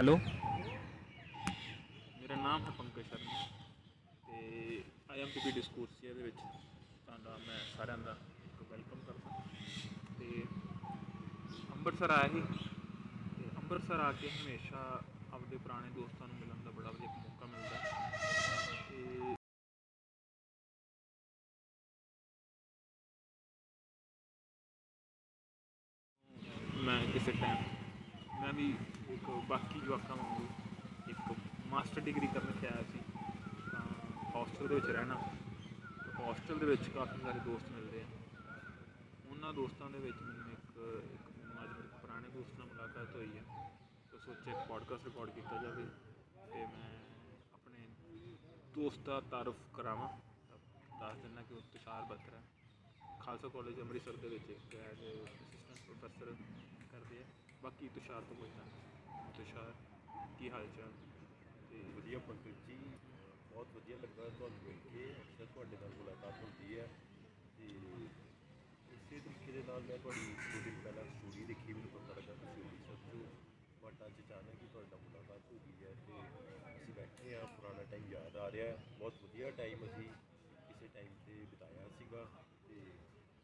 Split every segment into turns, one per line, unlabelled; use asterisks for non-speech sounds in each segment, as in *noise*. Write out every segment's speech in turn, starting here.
Hello. ਮੇਰਾ ਨਾਮ ਹੈ ਪੰਕਜ ਸ਼ਰਮਾ ਤੇ ਆਈ ਐਮ ਟੂ ਬੀ ਡਿਸਕੋਰਸੀਆ ਦੇ ਵਿੱਚ। ਤੁਹਾਡਾ ਮੈਂ ਸਾਰਿਆਂ ਦਾ ਵੈਲਕਮ ਕਰਦਾ। ਤੇ ਅੰਮ੍ਰਿਤਸਰ ਆਇਆ ਸੀ। ਤੇ ਅੰਮ੍ਰਿਤਸਰ ਆ ਕੇ ਹਮੇਸ਼ਾ ਆਪਦੇ ਪੁਰਾਣੇ ਦੋਸਤਾਂ ਨੂੰ ਮਿਲਣ ਦਾ ਬੜਾ ਵਧੀਆ ਇੱਕ ਮੌਕਾ ਮਿਲਦਾ ਹੈ। ਤੇ ਮੈਂ ਕਿਸੇ ਟਾਈਮ ਮੈਂ ਵੀ ਇੱਕ ਬਾਕੀ ਜਵਾਕਾਂ ਵਾਂਗੂ ਇੱਕ ਮਾਸਟਰ ਡਿਗਰੀ ਕਰਨ ਤੇ ਆਇਆ ਸੀ, ਤਾਂ ਹੌਸਟਲ ਦੇ ਵਿੱਚ ਰਹਿਣਾ। ਹੌਸਟਲ ਦੇ ਵਿੱਚ ਕਾਫੀ ਸਾਰੇ ਦੋਸਤ ਮਿਲਦੇ ਆ। ਉਹਨਾਂ ਦੋਸਤਾਂ ਦੇ ਵਿੱਚ ਮੈਨੂੰ ਇੱਕ ਇੱਕ ਮੈਨੂੰ ਅੱਜ ਮੇਰੇ ਪੁਰਾਣੇ ਦੋਸਤ ਨਾਲ ਮੁਲਾਕਾਤ ਹੋਈ ਹੈ ਤਾਂ ਸੋਚਿਆ ਇੱਕ ਪੋਡਕਾਸਟ ਰਿਕਾਰਡ ਕੀਤਾ ਜਾਵੇ ਤੇ ਮੈਂ ਆਪਣੇ ਦੋਸਤ ਦਾ ਤਾਰਫ ਕਰਾਵਾਂ। ਤਾਂ ਦੱਸ ਦਿੰਦਾ ਕਿ ਉਹ ਤੁਸ਼ਾਰ ਬਤਰਾ ਖਾਲਸਾ ਕਾਲਜ ਅੰਮ੍ਰਿਤਸਰ ਦੇ ਵਿੱਚ ਇੱਕ ਐਜ਼ ਅਸਿਸਟੈਂਟ ਪ੍ਰੋਫੈਸਰ ਕਰਦੇ ਆ। ਬਾਕੀ ਤੁਸ਼ਾਰ ਤੋਂ ਪੁੱਛਦਾ। ਤੁਸ਼ਾਰ ਕੀ ਹਾਲ ਚਾਲ?
ਤੇ ਵਧੀਆ ਪੰਕਜ ਜੀ, ਬਹੁਤ ਵਧੀਆ ਲੱਗਾ ਤੁਹਾਨੂੰ ਮਿਲ ਕੇ। ਅਕਸਰ ਤੁਹਾਡੇ ਨਾਲ ਮੁਲਾਕਾਤ ਹੁੰਦੀ ਹੈ। ਤੇ ਇਸੇ ਤਰੀਕੇ ਦੇ ਨਾਲ ਮੈਂ ਤੁਹਾਡੀ ਦੋ ਦਿਨ ਪਹਿਲਾਂ ਸਟੋਰੀ ਦੇਖੀ, ਮੈਨੂੰ ਪਤਾ ਲੱਗਾ ਤੁਸੀਂ ਅੰਮ੍ਰਿਤਸਰ ਤੋਂ ਬਟ ਅੱਜ ਅਚਾਨਕ ਹੀ ਤੁਹਾਡੇ ਨਾਲ ਮੁਲਾਕਾਤ ਹੋ ਗਈ ਹੈ ਤੇ ਅਸੀਂ ਬੈਠੇ ਆ ਪੁਰਾਣਾ ਟਾਈਮ ਯਾਦ ਆ ਰਿਹਾ ਹੈ। ਬਹੁਤ ਵਧੀਆ ਟਾਈਮ ਅਸੀਂ ਕਿਸੇ ਟਾਈਮ ਤੇ ਬਿਤਾਇਆ ਸੀਗਾ ਤੇ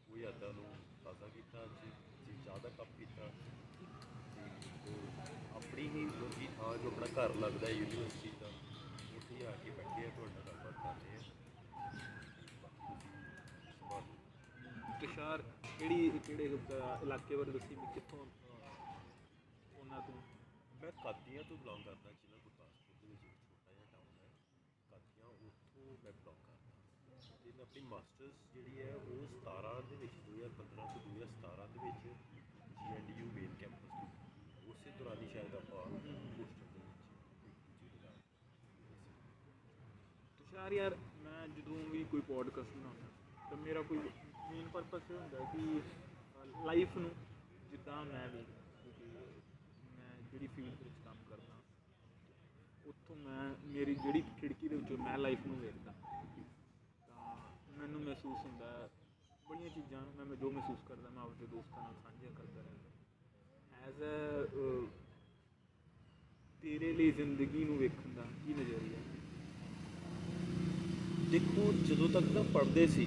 ਉਹ ਯਾਦਾਂ ਨੂੰ ਤਾਜ਼ਾ ਕੀਤਾ ਅੱਜ ਜੀ ਚਾਹ ਦਾ ਕੱਪ ਪੀਤਾ। ਤੇ ਆਪਣੀ ਹੀ ਲੋਕੀ ਥਾਂ ਜੋ ਆਪਣਾ ਘਰ ਲੱਗਦਾ ਹੈ ਯੂਨੀਵਰਸਿਟੀ ਦਾ ਉੱਥੇ ਆ ਕੇ ਬੈਠੇ ਆ ਤੁਹਾਡੇ ਗੱਲਬਾਤ ਕਰਦੇ ਆ।
ਤੁਸ਼ਾਰ ਕਿਹੜੀ ਕਿਹੜੇ ਇਲਾਕੇ ਬਾਰੇ ਦੱਸੀ ਵੀ ਕਿੱਥੋਂ ਉਹਨਾਂ ਤੋਂ?
ਮੈਂ ਕਾਦੀਆਂ ਤੋਂ ਬਿਲੋਂਗ ਕਰਦਾ ਜ਼ਿਲ੍ਹਾ ਗੁਰਦਾਸਪੁਰ ਦੇ ਵਿੱਚ ਇੱਕ ਛੋਟਾ ਜਿਹਾ ਟਾਊਨ ਹੈ। ਕਾਦੀਆਂ ਉੱਥੋਂ ਮੈਂ ਬਿਲੋਂਗ ਕਰਦਾ। ਤੇ ਮੈਂ ਆਪਣੀ ਮਾਸਟਰਸ ਜਿਹੜੀ ਹੈ ਉਹ 17 ਦੇ ਵਿੱਚ 2015 ਤੋਂ 2017 ਦੇ ਵਿੱਚ ਜੀਐਨਡੀਯੂ ਮੇਨ ਕੈਂਪਸ ਦੌਰਾਨ ਹੀ ਸ਼ਾਇਦ ਆਪਾਂ ਹੋਸਟਲ ਦੇ ਵਿੱਚ ਇੱਕ ਦੂਜੇ ਦੇ ਨਾਲ
ਤੁਸ਼ਾਰ ਯਾਰ ਮੈਂ ਜਦੋਂ ਵੀ ਕੋਈ ਪੋਡਕਾਸਟ ਬਣਾਉਂਦਾ ਤਾਂ ਮੇਰਾ ਕੋਈ ਮੇਨ ਪਰਪਸ ਇਹ ਹੁੰਦਾ ਕਿ ਲਾਈਫ ਨੂੰ ਜਿੱਦਾਂ ਮੈਂ ਵੀ ਕਿਉਂਕਿ ਮੈਂ ਜਿਹੜੀ ਫੀਲਡ ਦੇ ਵਿੱਚ ਕੰਮ ਕਰਦਾ ਉੱਥੋਂ ਮੈਂ ਮੇਰੀ ਜਿਹੜੀ ਖਿੜਕੀ ਦੇ ਵਿੱਚੋਂ ਮੈਂ ਲਾਈਫ ਨੂੰ ਵੇਖਦਾ। ਤਾਂ ਮੈਨੂੰ ਮਹਿਸੂਸ ਹੁੰਦਾ ਹੈ, ਬੜੀਆਂ ਚੀਜ਼ਾਂ ਮੈਂ ਮੈਂ ਜੋ ਮਹਿਸੂਸ ਕਰਦਾ ਮੈਂ ਆਪਣੇ ਦੋਸਤਾਂ ਨਾਲ ਸਾਂਝੀਆਂ ਕਰਦਾ ਰਹਿੰਦਾ। ਐਜ਼ ਅ uh, ਤੇਰੇ ਲਈ ਜ਼ਿੰਦਗੀ ਨੂੰ ਵੇਖਣ ਦਾ ਕੀ ਨਜ਼ਰੀਆ? ਹੈ
ਦੇਖੋ, ਜਦੋਂ ਤੱਕ ਨਾ ਪੜ੍ਹਦੇ ਸੀ,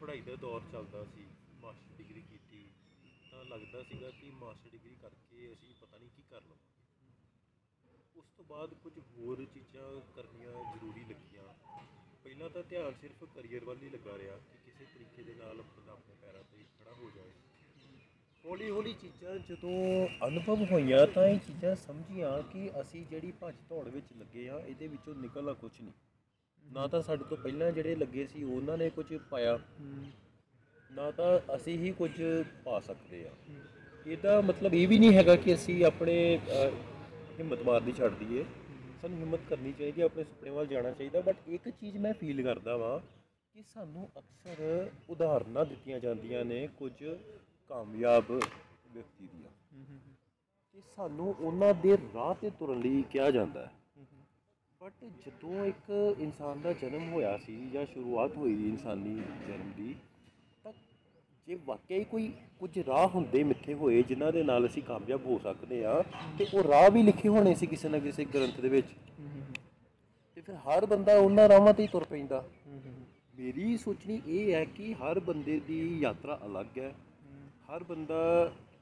ਪੜ੍ਹਾਈ ਦਾ ਦੌਰ ਚੱਲਦਾ ਸੀ, ਮਾਸਟਰ ਡਿਗਰੀ ਕੀਤੀ, ਤਾਂ ਲੱਗਦਾ ਸੀਗਾ ਕਿ ਮਾਸਟਰ ਡਿਗਰੀ ਕਰਕੇ ਅਸੀਂ ਪਤਾ ਨਹੀਂ ਕੀ ਕਰ ਲਵਾਂਗੇ। ਉਸ ਤੋਂ ਬਾਅਦ ਕੁਝ ਹੋਰ ਚੀਜ਼ਾਂ ਕਰਨੀਆਂ ਜ਼ਰੂਰੀ ਲੱਗੀਆਂ। ਪਹਿਲਾਂ ਤਾਂ ਧਿਆਨ ਸਿਰਫ ਕਰੀਅਰ ਵੱਲ ਹੀ ਲੱਗਾ ਰਿਹਾ ਕਿ ਕਿਸੇ ਤਰੀਕੇ ਦੇ ਨਾਲ ਬੰਦਾ ਆਪਣੇ ਪੈਰਾਂ ਤੇ ਖੜਾ ਹੋ ਜਾਏ। ਹੌਲੀ ਹੌਲੀ ਚੀਜ਼ਾਂ ਜਦੋਂ ਅਨੁਭਵ ਹੋਈਆਂ ਤਾਂ ਇਹ ਚੀਜ਼ਾਂ ਸਮਝੀਆਂ ਕਿ ਅਸੀਂ ਜਿਹੜੀ ਭੱਜ ਦੌੜ ਵਿੱਚ ਲੱਗੇ ਆ ਇਹਦੇ ਵਿੱਚੋਂ ਨਿਕਲਣਾ ਕੁਝ ਨਹੀਂ। ਨਾ ਤਾਂ ਸਾਡੇ ਤੋਂ ਪਹਿਲਾਂ ਜਿਹੜੇ ਲੱਗੇ ਸੀ ਉਹਨਾਂ ਨੇ ਕੁਝ ਪਾਇਆ। ਨਾ ਤਾਂ ਅਸੀਂ ਹੀ ਕੁਝ ਪਾ ਸਕਦੇ ਆ ਇਹਦਾ ਮਤਲਬ ਇਹ ਵੀ ਨਹੀਂ ਹੈਗਾ ਕਿ ਅਸੀਂ ਆਪਣੇ ਅਹ, ਹਿੰਮਤ ਮਾਰਨੀ ਛੱਡ ਦਈਏ। ਸਾਨੂੰ ਹਿੰਮਤ ਕਰਨੀ ਚਾਹੀਦੀ ਹੈ ਆਪਣੇ ਸੁਪਨੇ ਵੱਲ ਜਾਣਾ ਚਾਹੀਦਾ। ਬਟ ਇੱਕ ਚੀਜ਼ ਮੈਂ ਫੀਲ ਕਰਦਾ ਵਾਂ ਕਿ ਸਾਨੂੰ ਅਕਸਰ ਉਦਾਹਰਨਾਂ ਦਿੱਤੀਆਂ ਜਾਂਦੀਆਂ ਨੇ ਕੁਝ ਕਾਮਯਾਬ ਵਿਅਕਤੀ ਦੀਆਂ। ਤੇ ਸਾਨੂੰ ਉਹਨਾਂ ਦੇ ਰਾਹ ਤੇ ਤੁਰਨ ਲਈ ਕਿਹਾ ਜਾਂਦਾ ਹੈ। ਬਟ ਜਦੋਂ ਇੱਕ ਇਨਸਾਨ ਦਾ ਜਨਮ ਹੋਇਆ ਸੀ ਜਾਂ ਸ਼ੁਰੂਆਤ ਹੋਈ ਇਨਸਾਨੀ ਜਨਮ ਦੀ, ਤਾਂ ਜੇ ਵਾਕਈ ਕੋਈ ਕੁਝ ਰਾਹ ਹੁੰਦੇ ਮਿੱਥੇ ਹੋਏ ਜਿਨ੍ਹਾਂ ਦੇ ਨਾਲ ਅਸੀਂ ਕਾਮਯਾਬ ਹੋ ਸਕਦੇ ਆ ਤੇ ਉਹ ਰਾਹ ਵੀ ਲਿਖੇ ਹੋਣੇ ਸੀ ਕਿਸੇ ਨਾ ਕਿਸੇ ਗ੍ਰੰਥ ਦੇ ਵਿੱਚ। ਤੇ ਫਿਰ ਹਰ ਬੰਦਾ ਉਹਨਾਂ ਰਾਹਾਂ ਤੇ ਹੀ ਤੁਰ ਪੈਂਦਾ। ਮੇਰੀ ਸੋਚਣੀ ਇਹ ਹੈ ਕਿ ਹਰ ਬੰਦੇ ਦੀ ਯਾਤਰਾ ਅਲੱਗ ਹੈ। ਹਰ ਬੰਦਾ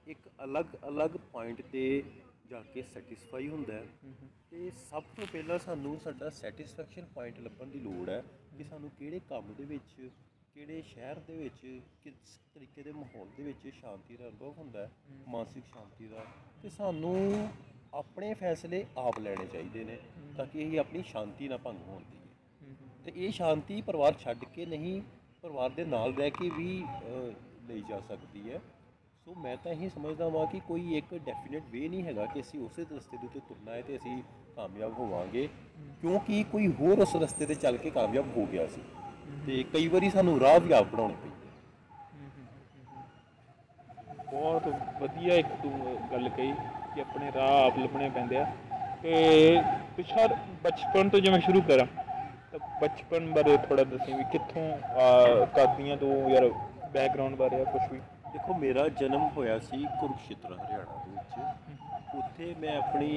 ਇੱਕ ਅਲੱਗ-ਅਲੱਗ ਪੁਆਇੰਟ ਤੇ ਜਾ ਕੇ ਸੈਟੀਸਫਾਈ ਹੁੰਦਾ ਹੈ। ਤੇ ਸਭ ਤੋਂ ਪਹਿਲਾਂ ਸਾਨੂੰ ਸਾਡਾ ਸੈਟੀਸਫੈਕਸ਼ਨ ਪੁਆਇੰਟ ਲੱਭਣ ਦੀ ਲੋੜ ਹੈ ਕਿ ਸਾਨੂੰ ਕਿਹੜੇ ਕੰਮ ਦੇ ਵਿੱਚ ਕਿਹੜੇ ਸ਼ਹਿਰ ਦੇ ਵਿੱਚ ਕਿਸ ਤਰੀਕੇ ਦੇ ਮਾਹੌਲ ਦੇ ਵਿੱਚ ਸ਼ਾਂਤੀ ਦਾ ਅਨੁਭਵ ਹੁੰਦਾ ਹੈ ਮਾਨਸਿਕ ਸ਼ਾਂਤੀ ਦਾ। ਤੇ ਸਾਨੂੰ ਆਪਣੇ ਫੈਸਲੇ ਆਪ ਲੈਣੇ ਚਾਹੀਦੇ ਨੇ ਤਾਂ ਕਿ ਇਹ ਆਪਣੀ ਸ਼ਾਂਤੀ ਨਾ ਭੰਗ ਹੋਣ ਦੀ। ਤੇ ਇਹ ਸ਼ਾਂਤੀ ਪਰਿਵਾਰ ਛੱਡ ਕੇ ਨਹੀਂ ਪਰਿਵਾਰ ਦੇ ਨਾਲ ਰਹਿ ਕੇ ਵੀ ਲਈ ਜਾ ਸਕਦੀ ਹੈ। ਸੋ ਮੈਂ ਤਾਂ ਇਹੀ ਸਮਝਦਾ ਹਾਂ ਕਿ ਕੋਈ ਇੱਕ ਡੈਫੀਨਿਟ ਵੇ ਨਹੀਂ ਹੈਗਾ ਕਿ ਅਸੀਂ ਉਸੇ ਰਸਤੇ ਦੇ ਉੱਤੇ ਤੁਰਨਾ ਹੈ ਤੇ ਅਸੀਂ ਕਾਮਯਾਬ ਹੋਵਾਂਗੇ ਕਿਉਂਕਿ ਕੋਈ ਹੋਰ ਉਸ ਰਸਤੇ ਤੇ ਚੱਲ ਕੇ ਕਾਮਯਾਬ ਹੋ ਗਿਆ ਸੀ। ਤੇ ਕਈ ਵਾਰੀ ਸਾਨੂੰ ਰਾਹ ਵੀ ਆਪ ਬਣਾਉਣੇ ਪੈਂਦੇ
ਬਹੁਤ ਵਧੀਆ ਇੱਕ ਤੂੰ ਗੱਲ ਕਹੀ ਕਿ ਆਪਣੇ ਰਾਹ ਆਪ ਲੱਭਣੇ ਪੈਂਦੇ ਆ। ਤੇ ਪਿਛੜ ਬਚਪਨ ਤੋਂ ਜਿਵੇਂ ਸ਼ੁਰੂ ਕਰਾਂ ਤਾਂ ਬਚਪਨ ਬਾਰੇ ਥੋੜਾ ਦੱਸੀ ਵੀ ਕਿੱਥੋਂ ਆ, ਕਾਦੀਆਂ ਤੋਂ ਯਾਰ ਬੈਕਗ੍ਰਾਉਂਡ ਬਾਰੇ ਕੁਝ ਵੀ।
ਦੇਖੋ ਮੇਰਾ ਜਨਮ ਹੋਇਆ ਸੀ ਕੁਰੂਕਸ਼ੇਤਰ ਹਰਿਆਣਾ ਦੇ ਵਿੱਚ। ਉੱਥੇ ਮੈਂ ਆਪਣੀ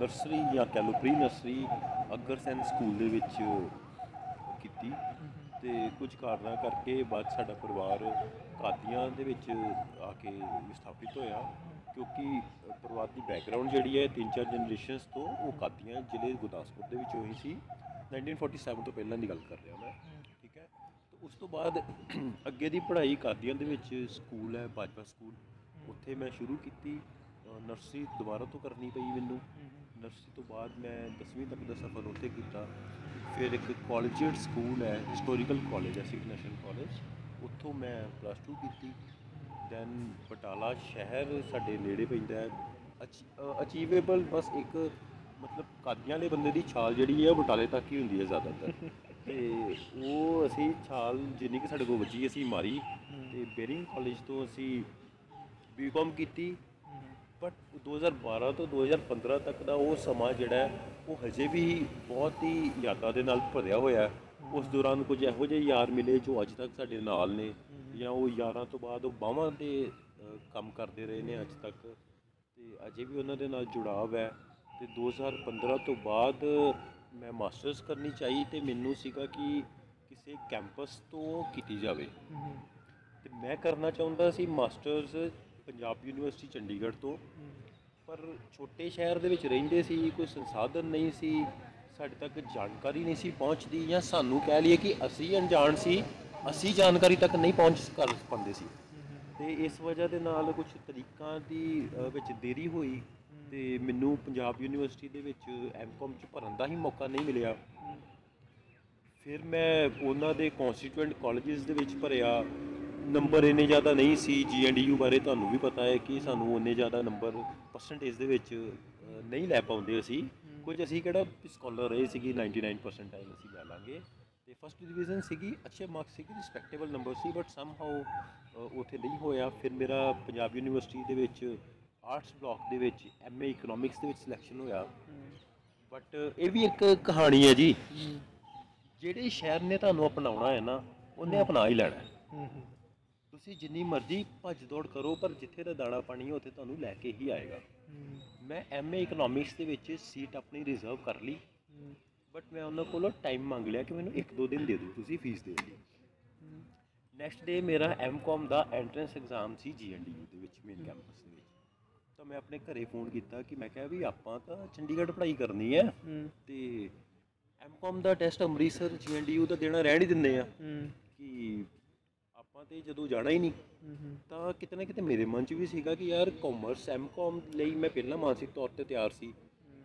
ਨਰਸਰੀ ਜਾਂ ਕਹਿ ਲਓ ਪ੍ਰੀ ਨਰਸਰੀ ਅਗਰਸੈਨ ਸਕੂਲ ਦੇ ਵਿੱਚ ਕੀਤੀ। ਤੇ ਕੁਝ ਕਾਰਨਾਂ ਕਰਕੇ ਬਾਅਦ ਸਾਡਾ ਪਰਿਵਾਰ ਕਾਦੀਆਂ ਦੇ ਵਿੱਚ ਆ ਕੇ ਵਿਸਥਾਪਿਤ ਹੋਇਆ। ਕਿਉਂਕਿ ਪਰਿਵਾਰ ਦੀ ਬੈਕਗ੍ਰਾਉਂਡ ਜਿਹੜੀ ਹੈ ਤਿੰਨ ਚਾਰ ਜਨਰੇਸ਼ਨਸ ਤੋਂ ਉਹ ਕਾਦੀਆਂ ਜ਼ਿਲ੍ਹੇ ਗੁਰਦਾਸਪੁਰ ਦੇ ਵਿੱਚ ਹੋਈ ਸੀ। 1947 ਤੋਂ ਪਹਿਲਾਂ ਦੀ ਗੱਲ ਕਰ ਰਿਹਾ ਮੈਂ। ਉਸ ਤੋਂ ਬਾਅਦ ਅੱਗੇ ਦੀ ਪੜ੍ਹਾਈ ਕਾਦੀਆਂ ਦੇ ਵਿੱਚ ਸਕੂਲ ਹੈ ਬਾਜਵਾ ਸਕੂਲ। ਉੱਥੇ ਮੈਂ ਸ਼ੁਰੂ ਕੀਤੀ। ਨਰਸਰੀ ਦੁਬਾਰਾ ਤੋਂ ਕਰਨੀ ਪਈ ਮੈਨੂੰ। ਨਰਸਰੀ ਤੋਂ ਬਾਅਦ ਮੈਂ 10ਵੀਂ ਤੱਕ ਦਾ ਸਫ਼ਰ ਉੱਥੇ ਕੀਤਾ। ਫਿਰ ਇੱਕ ਕਾਲਜੀਏਟ ਸਕੂਲ ਹੈ ਹਿਸਟੋਰੀਕਲ ਕਾਲਜ ਹੈ ਸਿੱਖ ਨੈਸ਼ਨਲ ਕਾਲਜ ਉੱਥੋਂ ਮੈਂ ਪਲੱਸ 2 ਕੀਤੀ। ਦੈਨ ਬਟਾਲਾ ਸ਼ਹਿਰ ਸਾਡੇ ਨੇੜੇ ਪੈਂਦਾ ਹੈ। ਅਚੀਵੇਬਲ ਬਸ ਇੱਕ ਮਤਲਬ ਕਾਦੀਆਂ ਵਾਲੇ ਬੰਦੇ ਦੀ ਛਾਲ ਜਿਹੜੀ ਹੈ ਬਟਾਲੇ ਤੱਕ ਹੀ ਹੁੰਦੀ ਹੈ ਜ਼ਿਆਦਾਤਰ। *laughs* ਤੇ ਉਹ ਅਸੀਂ ਛਾਲ ਜਿੰਨੀ ਕਿ ਸਾਡੇ ਕੋਲ ਵੱਜੀ ਅਸੀਂ ਮਾਰੀ ਤੇ ਬੇਰਿੰਗ ਕਾਲਜ ਤੋਂ ਅਸੀਂ ਬੀਕਾਮ ਕੀਤੀ। ਬਟ 2012 ਤੋਂ 2015 ਤੱਕ ਦਾ ਉਹ ਸਮਾਂ ਜਿਹੜਾ ਉਹ ਹਜੇ ਵੀ ਬਹੁਤ ਹੀ ਯਾਦਾਂ ਦੇ ਨਾਲ ਭਰਿਆ ਹੋਇਆ ਹੈ। ਉਸ ਦੌਰਾਨ ਕੁਝ ਇਹੋ ਜਿਹੇ ਯਾਰ ਮਿਲੇ ਜੋ ਅੱਜ ਤੱਕ ਸਾਡੇ ਨਾਲ ਨੇ ਜਾਂ ਉਹ ਯਾਰਾਂ ਤੋਂ ਬਾਅਦ ਉਹ ਬਾਹਾਂ ਦੇ ਕੰਮ ਕਰਦੇ ਰਹੇ ਨੇ ਅੱਜ ਤੱਕ। ਤੇ ਅਜੇ ਵੀ ਉਹਨਾਂ ਦੇ ਨਾਲ ਜੁੜਾਵ ਹੈ। ਤੇ 2015 ਤੋਂ ਬਾਅਦ ਮੈਂ ਮਾਸਟਰਸ ਕਰਨੀ ਚਾਹੀ ਤੇ ਮੈਨੂੰ ਸੀਗਾ ਕਿ ਕਿਸੇ ਕੈਂਪਸ ਤੋਂ ਕੀਤੀ ਜਾਵੇ। ਤੇ ਮੈਂ ਕਰਨਾ ਚਾਹੁੰਦਾ ਸੀ ਮਾਸਟਰਸ ਪੰਜਾਬ ਯੂਨੀਵਰਸਿਟੀ ਚੰਡੀਗੜ੍ਹ ਤੋਂ। ਪਰ ਛੋਟੇ ਸ਼ਹਿਰ ਦੇ ਵਿੱਚ ਰਹਿੰਦੇ ਸੀ ਕੋਈ ਸੰਸਾਧਨ ਨਹੀਂ ਸੀ ਸਾਡੇ ਤੱਕ ਜਾਣਕਾਰੀ ਨਹੀਂ ਸੀ ਪਹੁੰਚਦੀ ਜਾਂ ਸਾਨੂੰ ਕਹਿ ਲਈਏ ਕਿ ਅਸੀਂ ਅਣਜਾਣ ਸੀ ਅਸੀਂ ਜਾਣਕਾਰੀ ਤੱਕ ਨਹੀਂ ਪਹੁੰਚ ਕਰ ਪਾਉਂਦੇ ਸੀ। ਤੇ ਇਸ ਵਜ੍ਹਾ ਦੇ ਨਾਲ ਕੁਝ ਤਰੀਕਾਂ ਦੀ ਅ, ਵਿੱਚ ਦੇਰੀ ਹੋਈ। ਤੇ ਮੈਨੂੰ ਪੰਜਾਬ ਯੂਨੀਵਰਸਿਟੀ ਦੇ ਵਿੱਚ ਐਮਕਾਮ ਚ ਭਰਨ ਦਾ ਹੀ ਮੌਕਾ ਨਹੀਂ ਮਿਲਿਆ। ਫਿਰ ਮੈਂ ਉਹਨਾਂ ਦੇ ਕਨਸਟੀਟੂਐਂਟ ਕਾਲਜਸ ਦੇ ਵਿੱਚ ਭਰਿਆ। ਨੰਬਰ ਇੰਨੇ ਜ਼ਿਆਦਾ ਨਹੀਂ ਸੀ ਜੀਐਨਡੀਯੂ ਬਾਰੇ ਤੁਹਾਨੂੰ ਵੀ ਪਤਾ ਹੈ ਕਿ ਸਾਨੂੰ ਉਹਨੇ ਜ਼ਿਆਦਾ ਨੰਬਰ ਪਰਸੈਂਟੇਜ ਦੇ ਵਿੱਚ ਅ, ਨਹੀਂ ਲੈ ਪਾਉਂਦੇ ਅਸੀਂ। ਕੁਝ ਅਸੀਂ ਕਿਹੜਾ ਸਕਾਲਰ ਰਹੇ ਸੀਗੀ 99% ਪਰਸੈਂਟਾਈਲ ਅਸੀਂ ਲੈ ਲਾਂਗੇ। ਤੇ ਫਸਟ ਡਿਵੀਜ਼ਨ ਸੀਗੀ ਅੱਛੇ ਮਾਰਕਸ ਸੀਗੇ ਰਿਸਪੈਕਟੇਬਲ ਨੰਬਰ ਸੀ ਬਟ ਸਮਹਾਉ ਉੱਥੇ ਨਹੀਂ ਹੋਇਆ। ਫਿਰ ਮੇਰਾ ਪੰਜਾਬ ਯੂਨੀਵਰਸਿਟੀ ਦੇ ਵਿੱਚ ਆਰਟਸ ਬਲਾਕ ਦੇ ਵਿੱਚ ਐਮਏ ਇਕਨੋਮਿਕਸ ਦੇ ਵਿੱਚ ਸਿਲੈਕਸ਼ਨ ਹੋਇਆ। ਬਟ ਇਹ ਵੀ ਇੱਕ ਕਹਾਣੀ ਹੈ ਜੀ। ਜਿਹੜੇ ਸ਼ਹਿਰ ਨੇ ਤੁਹਾਨੂੰ ਅਪਣਾਉਣਾ ਹੈ ਨਾ ਉਹਨੇ ਅਪਣਾ ਹੀ ਲੈਣਾ ਹੈ। ਤੁਸੀਂ ਜਿੰਨੀ ਮਰਜ਼ੀ ਭੱਜ ਦੌੜ ਕਰੋ ਪਰ ਜਿੱਥੇ ਦਾ ਦਾਣਾ ਪਾਣੀ ਹੈ ਉੱਥੇ ਤੁਹਾਨੂੰ ਲੈ ਕੇ ਹੀ ਆਏਗਾ। ਮੈਂ ਐਮਏ ਇਕਨੋਮਿਕਸ ਦੇ ਵਿੱਚ ਸੀਟ ਆਪਣੀ ਰਿਜ਼ਰਵ ਕਰ ਲਈ। ਬਟ ਮੈਂ ਉਹਨਾਂ ਕੋਲੋਂ ਟਾਈਮ ਮੰਗ ਲਿਆ ਕਿ ਮੈਨੂੰ ਇੱਕ ਦੋ ਦਿਨ ਦੇ ਦਿਓ ਤੁਸੀਂ ਫੀਸ ਦੇ ਲਈ ਨੈਕਸਟ ਡੇ ਮੇਰਾ ਐਮਕਾਮ ਦਾ ਐਂਟਰੈਂਸ ਐਗਜ਼ਾਮ ਸੀ ਜੀਐਨਡੀਯੂ ਦੇ ਵਿੱਚ ਮੇਨ ਕੈਂਪਸ ਦੇ ਤਾਂ ਮੈਂ ਆਪਣੇ ਘਰੇ ਫੋਨ ਕੀਤਾ ਕਿ ਮੈਂ ਕਿਹਾ ਵੀ ਆਪਾਂ ਤਾਂ ਚੰਡੀਗੜ੍ਹ ਪੜ੍ਹਾਈ ਕਰਨੀ ਹੈ। ਤੇ ਐਮਕਾਮ ਦਾ ਟੈਸਟ ਅੰਮ੍ਰਿਤਸਰ ਜੀਐਨਡੀਯੂ ਦਾ ਦੇਣਾ ਰਹਿਣ ਹੀ ਦਿੰਦੇ ਆ। ਕਿ ਆਪਾਂ ਤੇ ਜਦੋਂ ਜਾਣਾ ਹੀ ਨਹੀਂ ਤਾਂ ਕਿਤੇ ਨਾ ਕਿਤੇ ਮੇਰੇ ਮਨ 'ਚ ਵੀ ਸੀਗਾ ਕਿ ਯਾਰ ਕਾਮਰਸ ਐਮਕਾਮ ਲਈ ਮੈਂ ਪਹਿਲਾਂ ਮਾਨਸਿਕ ਤੌਰ ਤੇ ਤਿਆਰ ਸੀ।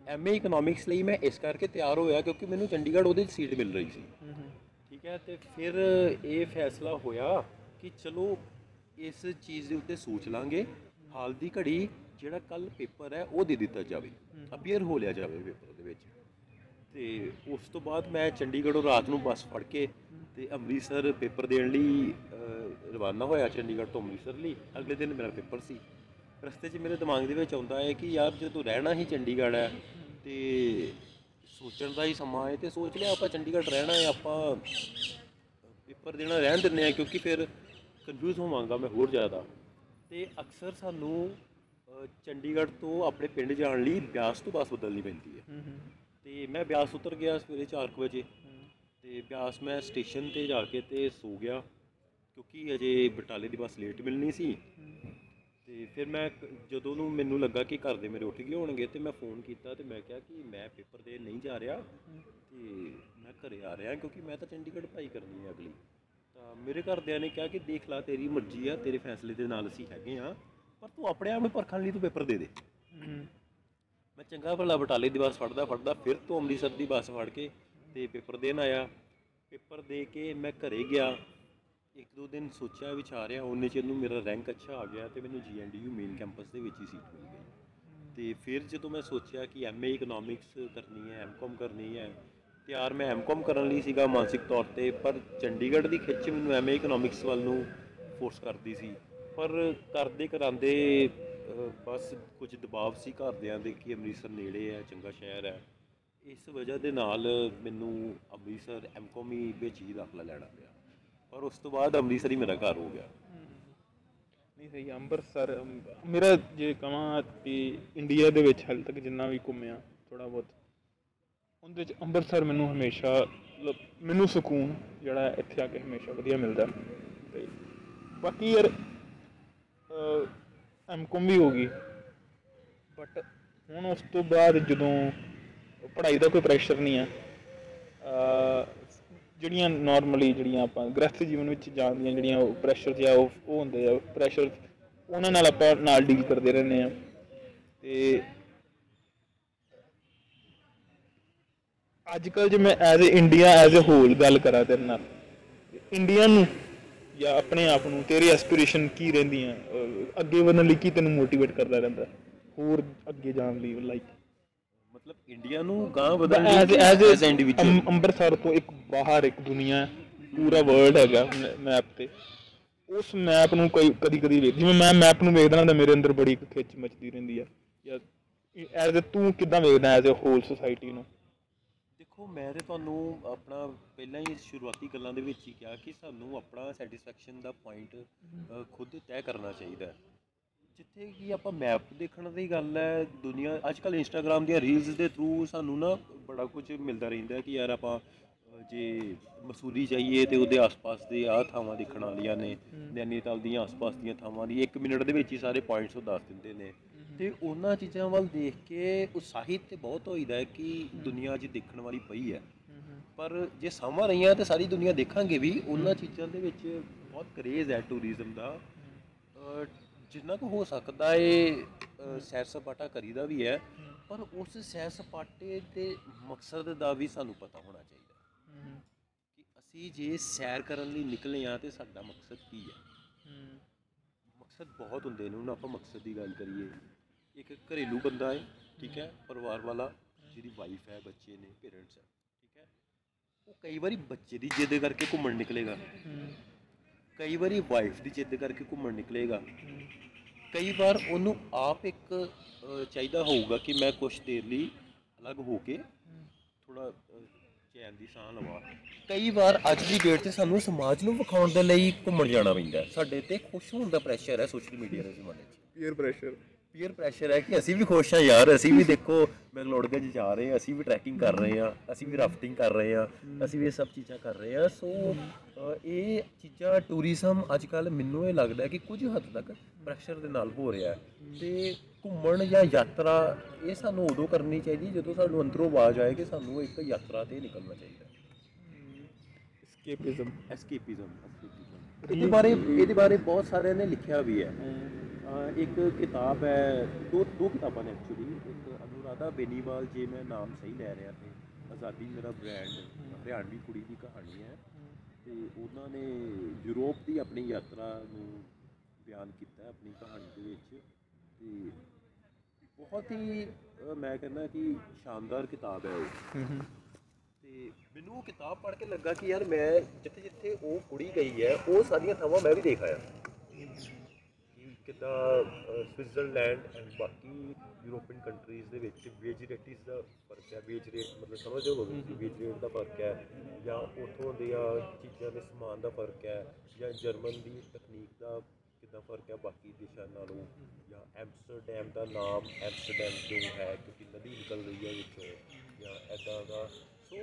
ਐਮਏ ਇਕਨੋਮਿਕਸ ਲਈ ਮੈਂ ਇਸ ਕਰਕੇ ਤਿਆਰ ਹੋਇਆ ਕਿਉਂਕਿ ਮੈਨੂੰ ਚੰਡੀਗੜ੍ਹ ਉਹਦੇ 'ਚ ਸੀਟ ਮਿਲ ਰਹੀ ਸੀ। ਠੀਕ ਹੈ ਤੇ ਫਿਰ ਇਹ ਫੈਸਲਾ ਹੋਇਆ ਕਿ ਚਲੋ ਇਸ ਚੀਜ਼ ਦੇ ਉੱਤੇ ਸੋਚ ਲਾਂਗੇ। ਹਾਲ ਦੀ ਘੜੀ ਜਿਹੜਾ ਕੱਲ ਪੇਪਰ ਹੈ ਉਹ ਦੇ ਦਿੱਤਾ ਜਾਵੇ। ਅਪੀਅਰ ਹੋ ਲਿਆ ਜਾਵੇ ਪੇਪਰ ਦੇ ਵਿੱਚ। ਤੇ ਉਸ ਤੋਂ ਬਾਅਦ ਮੈਂ ਚੰਡੀਗੜ੍ਹੋਂ ਰਾਤ ਨੂੰ ਬੱਸ ਫੜ ਕੇ ਤੇ ਅੰਮ੍ਰਿਤਸਰ ਪੇਪਰ ਦੇਣ ਲਈ ਰਵਾਨਾ ਹੋਇਆ ਚੰਡੀਗੜ੍ਹ ਤੋਂ ਅੰਮ੍ਰਿਤਸਰ ਲਈ। ਅਗਲੇ ਦਿਨ ਮੇਰਾ ਪੇਪਰ ਸੀ। ਰਸਤੇ 'ਚ ਮੇਰੇ ਦਿਮਾਗ ਦੇ ਵਿੱਚ ਆਉਂਦਾ ਹੈ ਕਿ ਯਾਰ ਜਦੋਂ ਰਹਿਣਾ ਹੀ ਚੰਡੀਗੜ੍ਹ ਹੈ ਤੇ ਸੋਚਣ ਦਾ ਹੀ ਸਮਾਂ ਹੈ ਤੇ ਸੋਚ ਲਿਆ ਆਪਾਂ ਚੰਡੀਗੜ੍ਹ ਰਹਿਣਾ ਹੈ ਆਪਾਂ ਪੇਪਰ ਦੇਣਾ ਰਹਿਣ ਦਿੰਦੇ ਆ ਕਿਉਂਕਿ ਫਿਰ ਕਨਫਿਊਜ਼ ਹੋਵਾਂਗਾ ਮੈਂ ਹੋਰ ਜ਼ਿਆਦਾ। ਤੇ ਅਕਸਰ ਸਾਨੂੰ ਚੰਡੀਗੜ੍ਹ ਤੋਂ ਆਪਣੇ ਪਿੰਡ ਜਾਣ ਲਈ ਬਿਆਸ ਤੋਂ ਬੱਸ ਬਦਲਣੀ ਪੈਂਦੀ ਹੈ। ਤੇ ਮੈਂ ਬਿਆਸ ਉਤਰ ਗਿਆ ਸਵੇਰੇ 4 ਵਜੇ। ਤੇ ਬਿਆਸ ਮੈਂ ਸਟੇਸ਼ਨ ਤੇ ਜਾ ਕੇ ਤੇ ਸੋ ਗਿਆ ਕਿਉਂਕਿ ਅਜੇ ਬਟਾਲੇ ਦੀ ਬੱਸ ਲੇਟ ਮਿਲਣੀ ਸੀ। ਤੇ ਫਿਰ ਮੈਂ ਜਦੋਂ ਨੂੰ ਮੈਨੂੰ ਲੱਗਾ ਕਿ ਘਰ ਦੇ ਮੇਰੇ ਉੱਠ ਗਏ ਹੋਣਗੇ ਤੇ ਮੈਂ ਫੋਨ ਕੀਤਾ ਤੇ ਮੈਂ ਕਿਹਾ ਕਿ ਮੈਂ ਪੇਪਰ ਦੇ ਨਹੀਂ ਜਾ ਰਿਹਾ। ਤੇ ਮੈਂ ਘਰੇ ਆ ਰਿਹਾ ਕਿਉਂਕਿ ਮੈਂ ਤਾਂ ਚੰਡੀਗੜ੍ਹ ਪੜ੍ਹਾਈ ਕਰਨੀ ਹੈ ਅਗਲੀ। ਤਾਂ ਮੇਰੇ ਘਰਦਿਆਂ ਨੇ ਕਿਹਾ ਕਿ ਦੇਖ ਲਾ ਤੇਰੀ ਮਰਜ਼ੀ ਆ ਤੇਰੇ ਫੈਸਲੇ ਦੇ ਨਾਲ ਅਸੀਂ ਹੈਗੇ ਆ ਪਰ ਤੂੰ ਆਪਣੇ ਆਪ ਨੂੰ ਪਰਖਣ ਲਈ ਤੂੰ ਪੇਪਰ ਦੇ ਦੇ। ਮੈਂ ਚੰਗਾ ਭਲਾ ਬਟਾਲੇ ਦੀ ਬੱਸ ਫੜਦਾ ਫੜਦਾ ਫਿਰ ਤੋਂ ਅੰਮ੍ਰਿਤਸਰ ਦੀ ਬੱਸ ਫੜ ਕੇ ਤੇ ਪੇਪਰ ਦੇਣ ਆਇਆ। ਪੇਪਰ ਦੇ ਕੇ ਮੈਂ ਘਰੇ ਗਿਆ। ਇੱਕ ਦੋ ਦਿਨ ਸੋਚਿਆ ਵਿਚਾਰਿਆ ਉਹਨੇ ਚ ਨੂੰ ਮੇਰਾ ਰੈਂਕ ਅੱਛਾ ਆ ਗਿਆ ਤੇ ਮੈਨੂੰ ਜੀਐਨਡੀਯੂ ਮੇਨ ਕੈਂਪਸ ਦੇ ਵਿੱਚ ਹੀ ਸੀਟ ਮਿਲ ਗਈ। ਤੇ ਫਿਰ ਜਦੋਂ ਮੈਂ ਸੋਚਿਆ ਕਿ ਐਮਏ ਇਕਨੋਮਿਕਸ ਕਰਨੀ ਹੈ ਐਮਕਾਮ ਕਰਨੀ ਹੈ ਤਿਆਰ ਮੈਂ ਐਮਕਾਮ ਕਰਨ ਲਈ ਸੀਗਾ ਮਾਨਸਿਕ ਤੌਰ ਤੇ ਪਰ ਚੰਡੀਗੜ੍ਹ ਦੀ ਖਿੱਚ ਮੈਨੂੰ ਐਮਏ ਇਕਨੋਮਿਕਸ ਵੱਲ ਨੂੰ ਫੋਰਸ ਕਰਦੀ ਸੀ। ਪਰ ਕਰਦੇ ਕਰਾਂਦੇ ਅਹ, ਬਸ ਕੁਝ ਦਬਾਅ ਸੀ ਘਰਦਿਆਂ ਦੇ ਕਿ ਅੰਮ੍ਰਿਤਸਰ ਨੇੜੇ ਹੈ ਚੰਗਾ ਸ਼ਹਿਰ ਹੈ। ਇਸ ਵਜ੍ਹਾ ਦੇ ਨਾਲ ਮੈਨੂੰ ਅੰਮ੍ਰਿਤਸਰ ਐਮਕਾਮ ਹੀ ਵਿੱਚ ਹੀ ਦਾਖਲਾ ਲੈਣਾ ਪਿਆ। ਪਰ ਉਸ ਤੋਂ ਬਾਅਦ ਅੰਮ੍ਰਿਤਸਰ ਹੀ ਮੇਰਾ ਘਰ ਹੋ ਗਿਆ।
ਨਹੀਂ ਸਹੀ ਆ, ਅੰਮ੍ਰਿਤਸਰ ਅਮ, ਮੇਰਾ ਜੇ ਕਹਾਂ ਤੇ ਇੰਡੀਆ ਦੇ ਵਿੱਚ ਹਾਲੇ ਤੱਕ ਜਿੰਨਾ ਵੀ ਘੁੰਮਿਆ ਥੋੜਾ ਬਹੁਤ ਉਹਦੇ ਵਿੱਚ ਅੰਮ੍ਰਿਤਸਰ ਮੈਨੂੰ ਹਮੇਸ਼ਾ ਮਤਲਬ ਮੈਨੂੰ ਸਕੂਨ ਜਿਹੜਾ ਹੈ ਇੱਥੇ ਆ ਕੇ ਹਮੇਸ਼ਾ ਵਧੀਆ ਮਿਲਦਾ। ਤੇ ਬਾਕੀ ਯਾਰ ਐਮਕੋਮ ਵੀ ਹੋ ਗਈ। ਬਟ ਹੁਣ ਉਸ ਤੋਂ ਬਾਅਦ ਜਦੋਂ ਪੜ੍ਹਾਈ ਦਾ ਕੋਈ ਪ੍ਰੈਸ਼ਰ ਨਹੀਂ ਆ ਅਹ, ਜਿਹੜੀਆਂ ਨਾਰਮਲੀ ਜਿਹੜੀਆਂ ਆਪਾਂ ਗ੍ਰਸਥ ਜੀਵਨ ਵਿੱਚ ਜਾਂਦੀਆਂ ਜਿਹੜੀਆਂ ਉਹ ਪ੍ਰੈਸ਼ਰ ਜਿਹਾ ਉਹ ਉਹ ਹੁੰਦੇ ਆ ਪ੍ਰੈਸ਼ਰ ਉਹਨਾਂ ਨਾਲ ਆਪਾਂ ਨਾਲ ਡੀਲ ਕਰਦੇ ਰਹਿੰਦੇ ਆ ਤੇ ਅੱਜ ਕੱਲ ਜੇ ਮੈਂ as a India as a whole ਗੱਲ ਕਰਾਂ ਤੇਰੇ ਨਾਲ ਇੰਡੀਆ ਨੂੰ ਜਾਂ ਆਪਣੇ ਆਪ ਨੂੰ ਤੇਰੀ ਐਸਪੀਰੇਸ਼ਨ ਕੀ ਰਹਿੰਦੀਆਂ ਅੱਗੇ ਵਧਣ ਲਈ ਕੀ ਤੈਨੂੰ ਮੋਟੀਵੇਟ ਕਰਦਾ ਰਹਿੰਦਾ? ਹੋਰ ਅੱਗੇ ਜਾਣ ਲਈ ਲਾਈਕ
ਮਤਲਬ ਇੰਡੀਆ ਨੂੰ ਗਾਂ ਵਧਣ ਲਈ
as
as
as
individual
Amritsar ਤੋਂ ਇੱਕ ਬਾਹਰ ਇੱਕ ਦੁਨੀਆ ਹੈ, ਪੂਰਾ ਵਰਲਡ ਹੈਗਾ ਮੈਪ ਤੇ। ਉਸ ਮੈਪ ਨੂੰ ਕੋਈ ਕਦੀ ਕਦੀ ਵੇਖ ਜਿਵੇਂ ਮੈਂ ਮੈਪ ਨੂੰ ਵੇਖਦਾ ਤਾਂ ਮੇਰੇ ਅੰਦਰ ਬੜੀ ਖਿੱਚ ਮਚਦੀ ਰਹਿੰਦੀ ਆ। ਜਾਂ ਐਜ਼ ਤੂੰ ਕਿੱਦਾਂ ਵੇਖਦਾ ਐਜ਼ ਅ ਹੋਲ ਸੁਸਾਇਟੀ ਨੂੰ?
ਦੇਖੋ ਮੈਂ ਤੇ ਤੁਹਾਨੂੰ ਆਪਣਾ ਪਹਿਲਾਂ ਹੀ ਸ਼ੁਰੂਆਤੀ ਗੱਲਾਂ ਦੇ ਵਿੱਚ ਹੀ ਕਿਹਾ ਕਿ ਸਾਨੂੰ ਆਪਣਾ ਸੈਟੀਸਫੈਕਸ਼ਨ ਦਾ ਪੁਆਇੰਟ ਖੁਦ ਤੈਅ ਕਰਨਾ ਚਾਹੀਦਾ ਹੈ। ਜਿੱਥੇ ਕਿ ਆਪਾਂ ਮੈਪ ਦੇਖਣ ਦੀ ਗੱਲ ਹੈ ਦੁਨੀਆ ਅੱਜ ਕੱਲ ਇੰਸਟਾਗ੍ਰam ਦੀਆਂ ਰੀਲਸ ਦੇ ਥਰੂ ਸਾਨੂੰ ਨਾ ਬੜਾ ਕੁਝ ਮਿਲਦਾ ਰਹਿੰਦਾ ਹੈ ਕਿ ਯਾਰ ਆਪਾਂ ਜੇ ਮਸੂਰੀ ਜਾਈਏ ਤੇ ਉਹਦੇ ਆਸ-ਪਾਸ ਦੇ ਆਹ ਥਾਵਾਂ ਦੇਖਣ ਵਾਲੀਆਂ ਨੇ ਨੈਨੀਤਾਲ ਦੀਆਂ ਆਸ-ਪਾਸ ਦੀਆਂ ਥਾਵਾਂ ਦੀ 1 ਮਿੰਟ ਦੇ ਵਿੱਚ ਹੀ ਸਾਰੇ ਪੁਆਇੰਟਸ ਉਹ ਦੱਸ ਦਿੰਦੇ ਨੇ। ਤੇ ਉਹਨਾਂ ਚੀਜ਼ਾਂ ਵੱਲ ਦੇਖ ਕੇ ਉਤਸ਼ਾਹਿਤ ਤੇ ਬਹੁਤ ਹੋਈਦਾ ਹੈ ਕਿ ਦੁਨੀਆ 'ਚ ਦੇਖਣ ਵਾਲੀ ਪਈ ਹੈ। ਪਰ ਜੇ ਸਮਾਂ ਰਹੀਆਂ ਤੇ ਸਾਰੀ ਦੁਨੀਆ ਦੇਖਾਂਗੇ ਵੀ ਉਹਨਾਂ ਚੀਜ਼ਾਂ ਦੇ ਵਿੱਚ ਬਹੁਤ ਕਰੇਜ਼ ਹੈ ਟੂਰਿਜ਼ਮ ਦਾ। ਜਿੰਨਾ ਕੁ ਹੋ ਸਕਦਾ ਏ ਸੈਰ ਸਪਾਟਾ ਕਰੀਦਾ ਵੀ ਹੈ ਪਰ ਉਸ ਸੈਰ ਸਪਾਟੇ ਦੇ ਮਕਸਦ ਦਾ ਵੀ ਸਾਨੂੰ ਪਤਾ ਹੋਣਾ ਚਾਹੀਦਾ। ਕਿ ਅਸੀਂ ਜੇ ਸੈਰ ਕਰਨ ਲਈ ਨਿਕਲੇ ਆ ਤੇ ਸਾਡਾ ਮਕਸਦ ਕੀ ਹੈ। ਮਕਸਦ ਬਹੁਤ ਹੁੰਦੇ ਨੇ ਹੁਣ ਆਪਾਂ ਮਕਸਦ ਦੀ ਗੱਲ ਕਰੀਏ। ਇੱਕ ਘਰੇਲੂ ਬੰਦਾ ਹੈ ਠੀਕ ਹੈ ਪਰਿਵਾਰ ਵਾਲਾ ਜਿਹਦੀ ਵਾਈਫ ਹੈ ਬੱਚੇ ਨੇ ਪੇਰੈਂਟਸ ਹੈ ਠੀਕ ਹੈ। ਉਹ ਕਈ ਵਾਰੀ ਬੱਚੇ ਦੀ ਜਿੱਦ ਕਰਕੇ ਘੁੰਮਣ ਨਿਕਲੇਗਾ। ਕਈ ਵਾਰੀ ਵਾਈਫ ਦੀ ਜਿੱਦ ਕਰਕੇ ਘੁੰਮਣ ਨਿਕਲੇਗਾ। ਕਈ ਵਾਰ ਉਹਨੂੰ ਆਪ ਇੱਕ ਅਹ, ਚਾਹੀਦਾ ਹੋਊਗਾ ਕਿ ਮੈਂ ਕੁਝ ਦੇਰ ਲਈ ਅਲੱਗ ਹੋ ਕੇ ਥੋੜਾ ਚੈਨ ਦੀ ਸਾਹ ਲਵਾਂ। ਕਈ ਵਾਰ ਅੱਜ ਦੀ ਡੇਟ 'ਤੇ ਸਾਨੂੰ ਸਮਾਜ ਨੂੰ ਵਿਖਾਉਣ ਦੇ ਲਈ ਘੁੰਮਣ ਜਾਣਾ ਪੈਂਦਾ ਹੈ। ਸਾਡੇ ਤੇ ਖੁਸ਼ ਹੋਣ ਦਾ ਪ੍ਰੈਸ਼ਰ ਹੈ ਸੋਸ਼ਲ ਮੀਡੀਆ ਦੇ ਜ਼ਮਾਨੇ 'ਚ।
ਪੀਅਰ ਪ੍ਰੈਸ਼ਰ
ਪੀਅਰ ਪ੍ਰੈਸ਼ਰ ਹੈ ਕਿ ਅਸੀਂ ਵੀ ਖੁਸ਼ ਹਾਂ ਯਾਰ ਅਸੀਂ ਵੀ ਦੇਖੋ ਮੈਗਲੋਡਗੰਜ ਜਾ ਰਹੇ ਹਾਂ ਅਸੀਂ ਵੀ ਟਰੈਕਿੰਗ ਕਰ ਰਹੇ ਹਾਂ ਅਸੀਂ ਵੀ ਰਾਫਟਿੰਗ ਕਰ ਰਹੇ ਹਾਂ ਅਸੀਂ ਵੀ ਇਹ ਸਭ ਚੀਜ਼ਾਂ ਕਰ ਰਹੇ ਹਾਂ। ਸੋ ਇਹ ਚੀਜ਼ਾਂ ਟੂਰਿਜ਼ਮ ਅੱਜ ਕੱਲ ਮੈਨੂੰ ਇਹ ਲੱਗਦਾ ਕਿ ਕੁਝ ਹੱਦ ਤੱਕ ਪ੍ਰੈਸ਼ਰ ਦੇ ਨਾਲ ਹੋ ਰਿਹਾ ਤੇ ਘੁੰਮਣ ਜਾਂ ਯਾਤਰਾ ਇਹ ਸਾਨੂੰ ਉਦੋਂ ਕਰਨੀ ਚਾਹੀਦੀ ਜਦੋਂ ਸਾਨੂੰ ਅੰਦਰੋਂ ਆਵਾਜ਼ ਆਏ ਕਿ ਸਾਨੂੰ ਇੱਕ ਯਾਤਰਾ ਤੇ ਨਿਕਲਣਾ ਚਾਹੀਦਾ
escapism
ਐਸਕੇਪਿਜ਼ਮ ਇਹਦੇ ਬਾਰੇ ਇਹਦੇ ਬਾਰੇ ਬਹੁਤ ਸਾਰਿਆਂ ਨੇ ਲਿਖਿਆ ਵੀ ਹੈ। ਇੱਕ ਕਿਤਾਬ ਹੈ, ਦੋ ਦੋ ਕਿਤਾਬਾਂ ਨੇ ਐਕਚੁਅਲੀ ਇੱਕ ਅਨੁਰਾਧਾ ਬੇਨੀਵਾਲ ਜੇ, ਮੈਂ ਨਾਮ ਸਹੀ ਲੈ ਰਿਹਾ ਤੇ ਆਜ਼ਾਦੀ ਮੇਰਾ ਬ੍ਰਾਂਡ ਹਰਿਆਣਵੀ ਕੁੜੀ ਦੀ ਕਹਾਣੀ ਹੈ। ਤੇ ਉਹਨਾਂ ਨੇ ਯੂਰਪ ਦੀ ਆਪਣੀ ਯਾਤਰਾ ਨੂੰ ਬਿਆਨ ਕੀਤਾ ਹੈ ਆਪਣੀ ਕਹਾਣੀ ਦੇ ਵਿੱਚ। ਤੇ ਬਹੁਤ ਹੀ, ਅਹ ਮੈਂ ਕਹਿੰਦਾ ਕਿ ਸ਼ਾਨਦਾਰ ਕਿਤਾਬ ਹੈ ਉਹ। ਤੇ ਮੈਨੂੰ ਉਹ ਕਿਤਾਬ ਪੜ੍ਹ ਕੇ ਲੱਗਾ ਕਿ ਯਾਰ ਮੈਂ ਜਿੱਥੇ ਜਿੱਥੇ ਉਹ ਕੁੜੀ ਗਈ ਹੈ, ਉਹ ਸਾਰੀਆਂ ਥਾਵਾਂ ਮੈਂ ਵੀ ਦੇਖ ਆਇਆ। ਕਿ ਕਿੱਦਾਂ ਸਵਿਟਜ਼ਰਲੈਂਡ ਐਂਡ ਬਾਕੀ ਯੂਰੋਪੀਅਨ ਕੰਟਰੀਜ਼ ਦੇ ਵਿੱਚ ਵੇਜ ਰੇਟਿਸ ਦਾ ਫ਼ਰਕ ਹੈ। ਵੇਜ ਰੇਟ ਮਤਲਬ ਸਮਝਦੇ ਹੋਗੇ ਤੁਸੀਂ ਵੇਜ ਰੇਟ ਦਾ ਫ਼ਰਕ ਹੈ ਜਾਂ ਉਥੋਂ ਦੀਆਂ ਚੀਜ਼ਾਂ ਦੇ ਸਮਾਨ ਦਾ ਫ਼ਰਕ ਹੈ ਜਾਂ ਜਰਮਨ ਦੀ ਤਕਨੀਕ ਦਾ ਕਿੱਦਾਂ ਫ਼ਰਕ ਹੈ ਬਾਕੀ ਦੇਸ਼ਾਂ ਨਾਲੋਂ ਜਾਂ ਐਮਸਟਰਡੈਮ ਦਾ ਨਾਮ ਐਮਸਟਰਡੈਮ ਕਿਉਂ ਹੈ ਕਿਉਂਕਿ ਨਦੀ ਨਿਕਲ ਰਹੀ ਹੈ ਵਿੱਚੋਂ ਜਾਂ ਐਦਾਂ ਦਾ। ਸੋ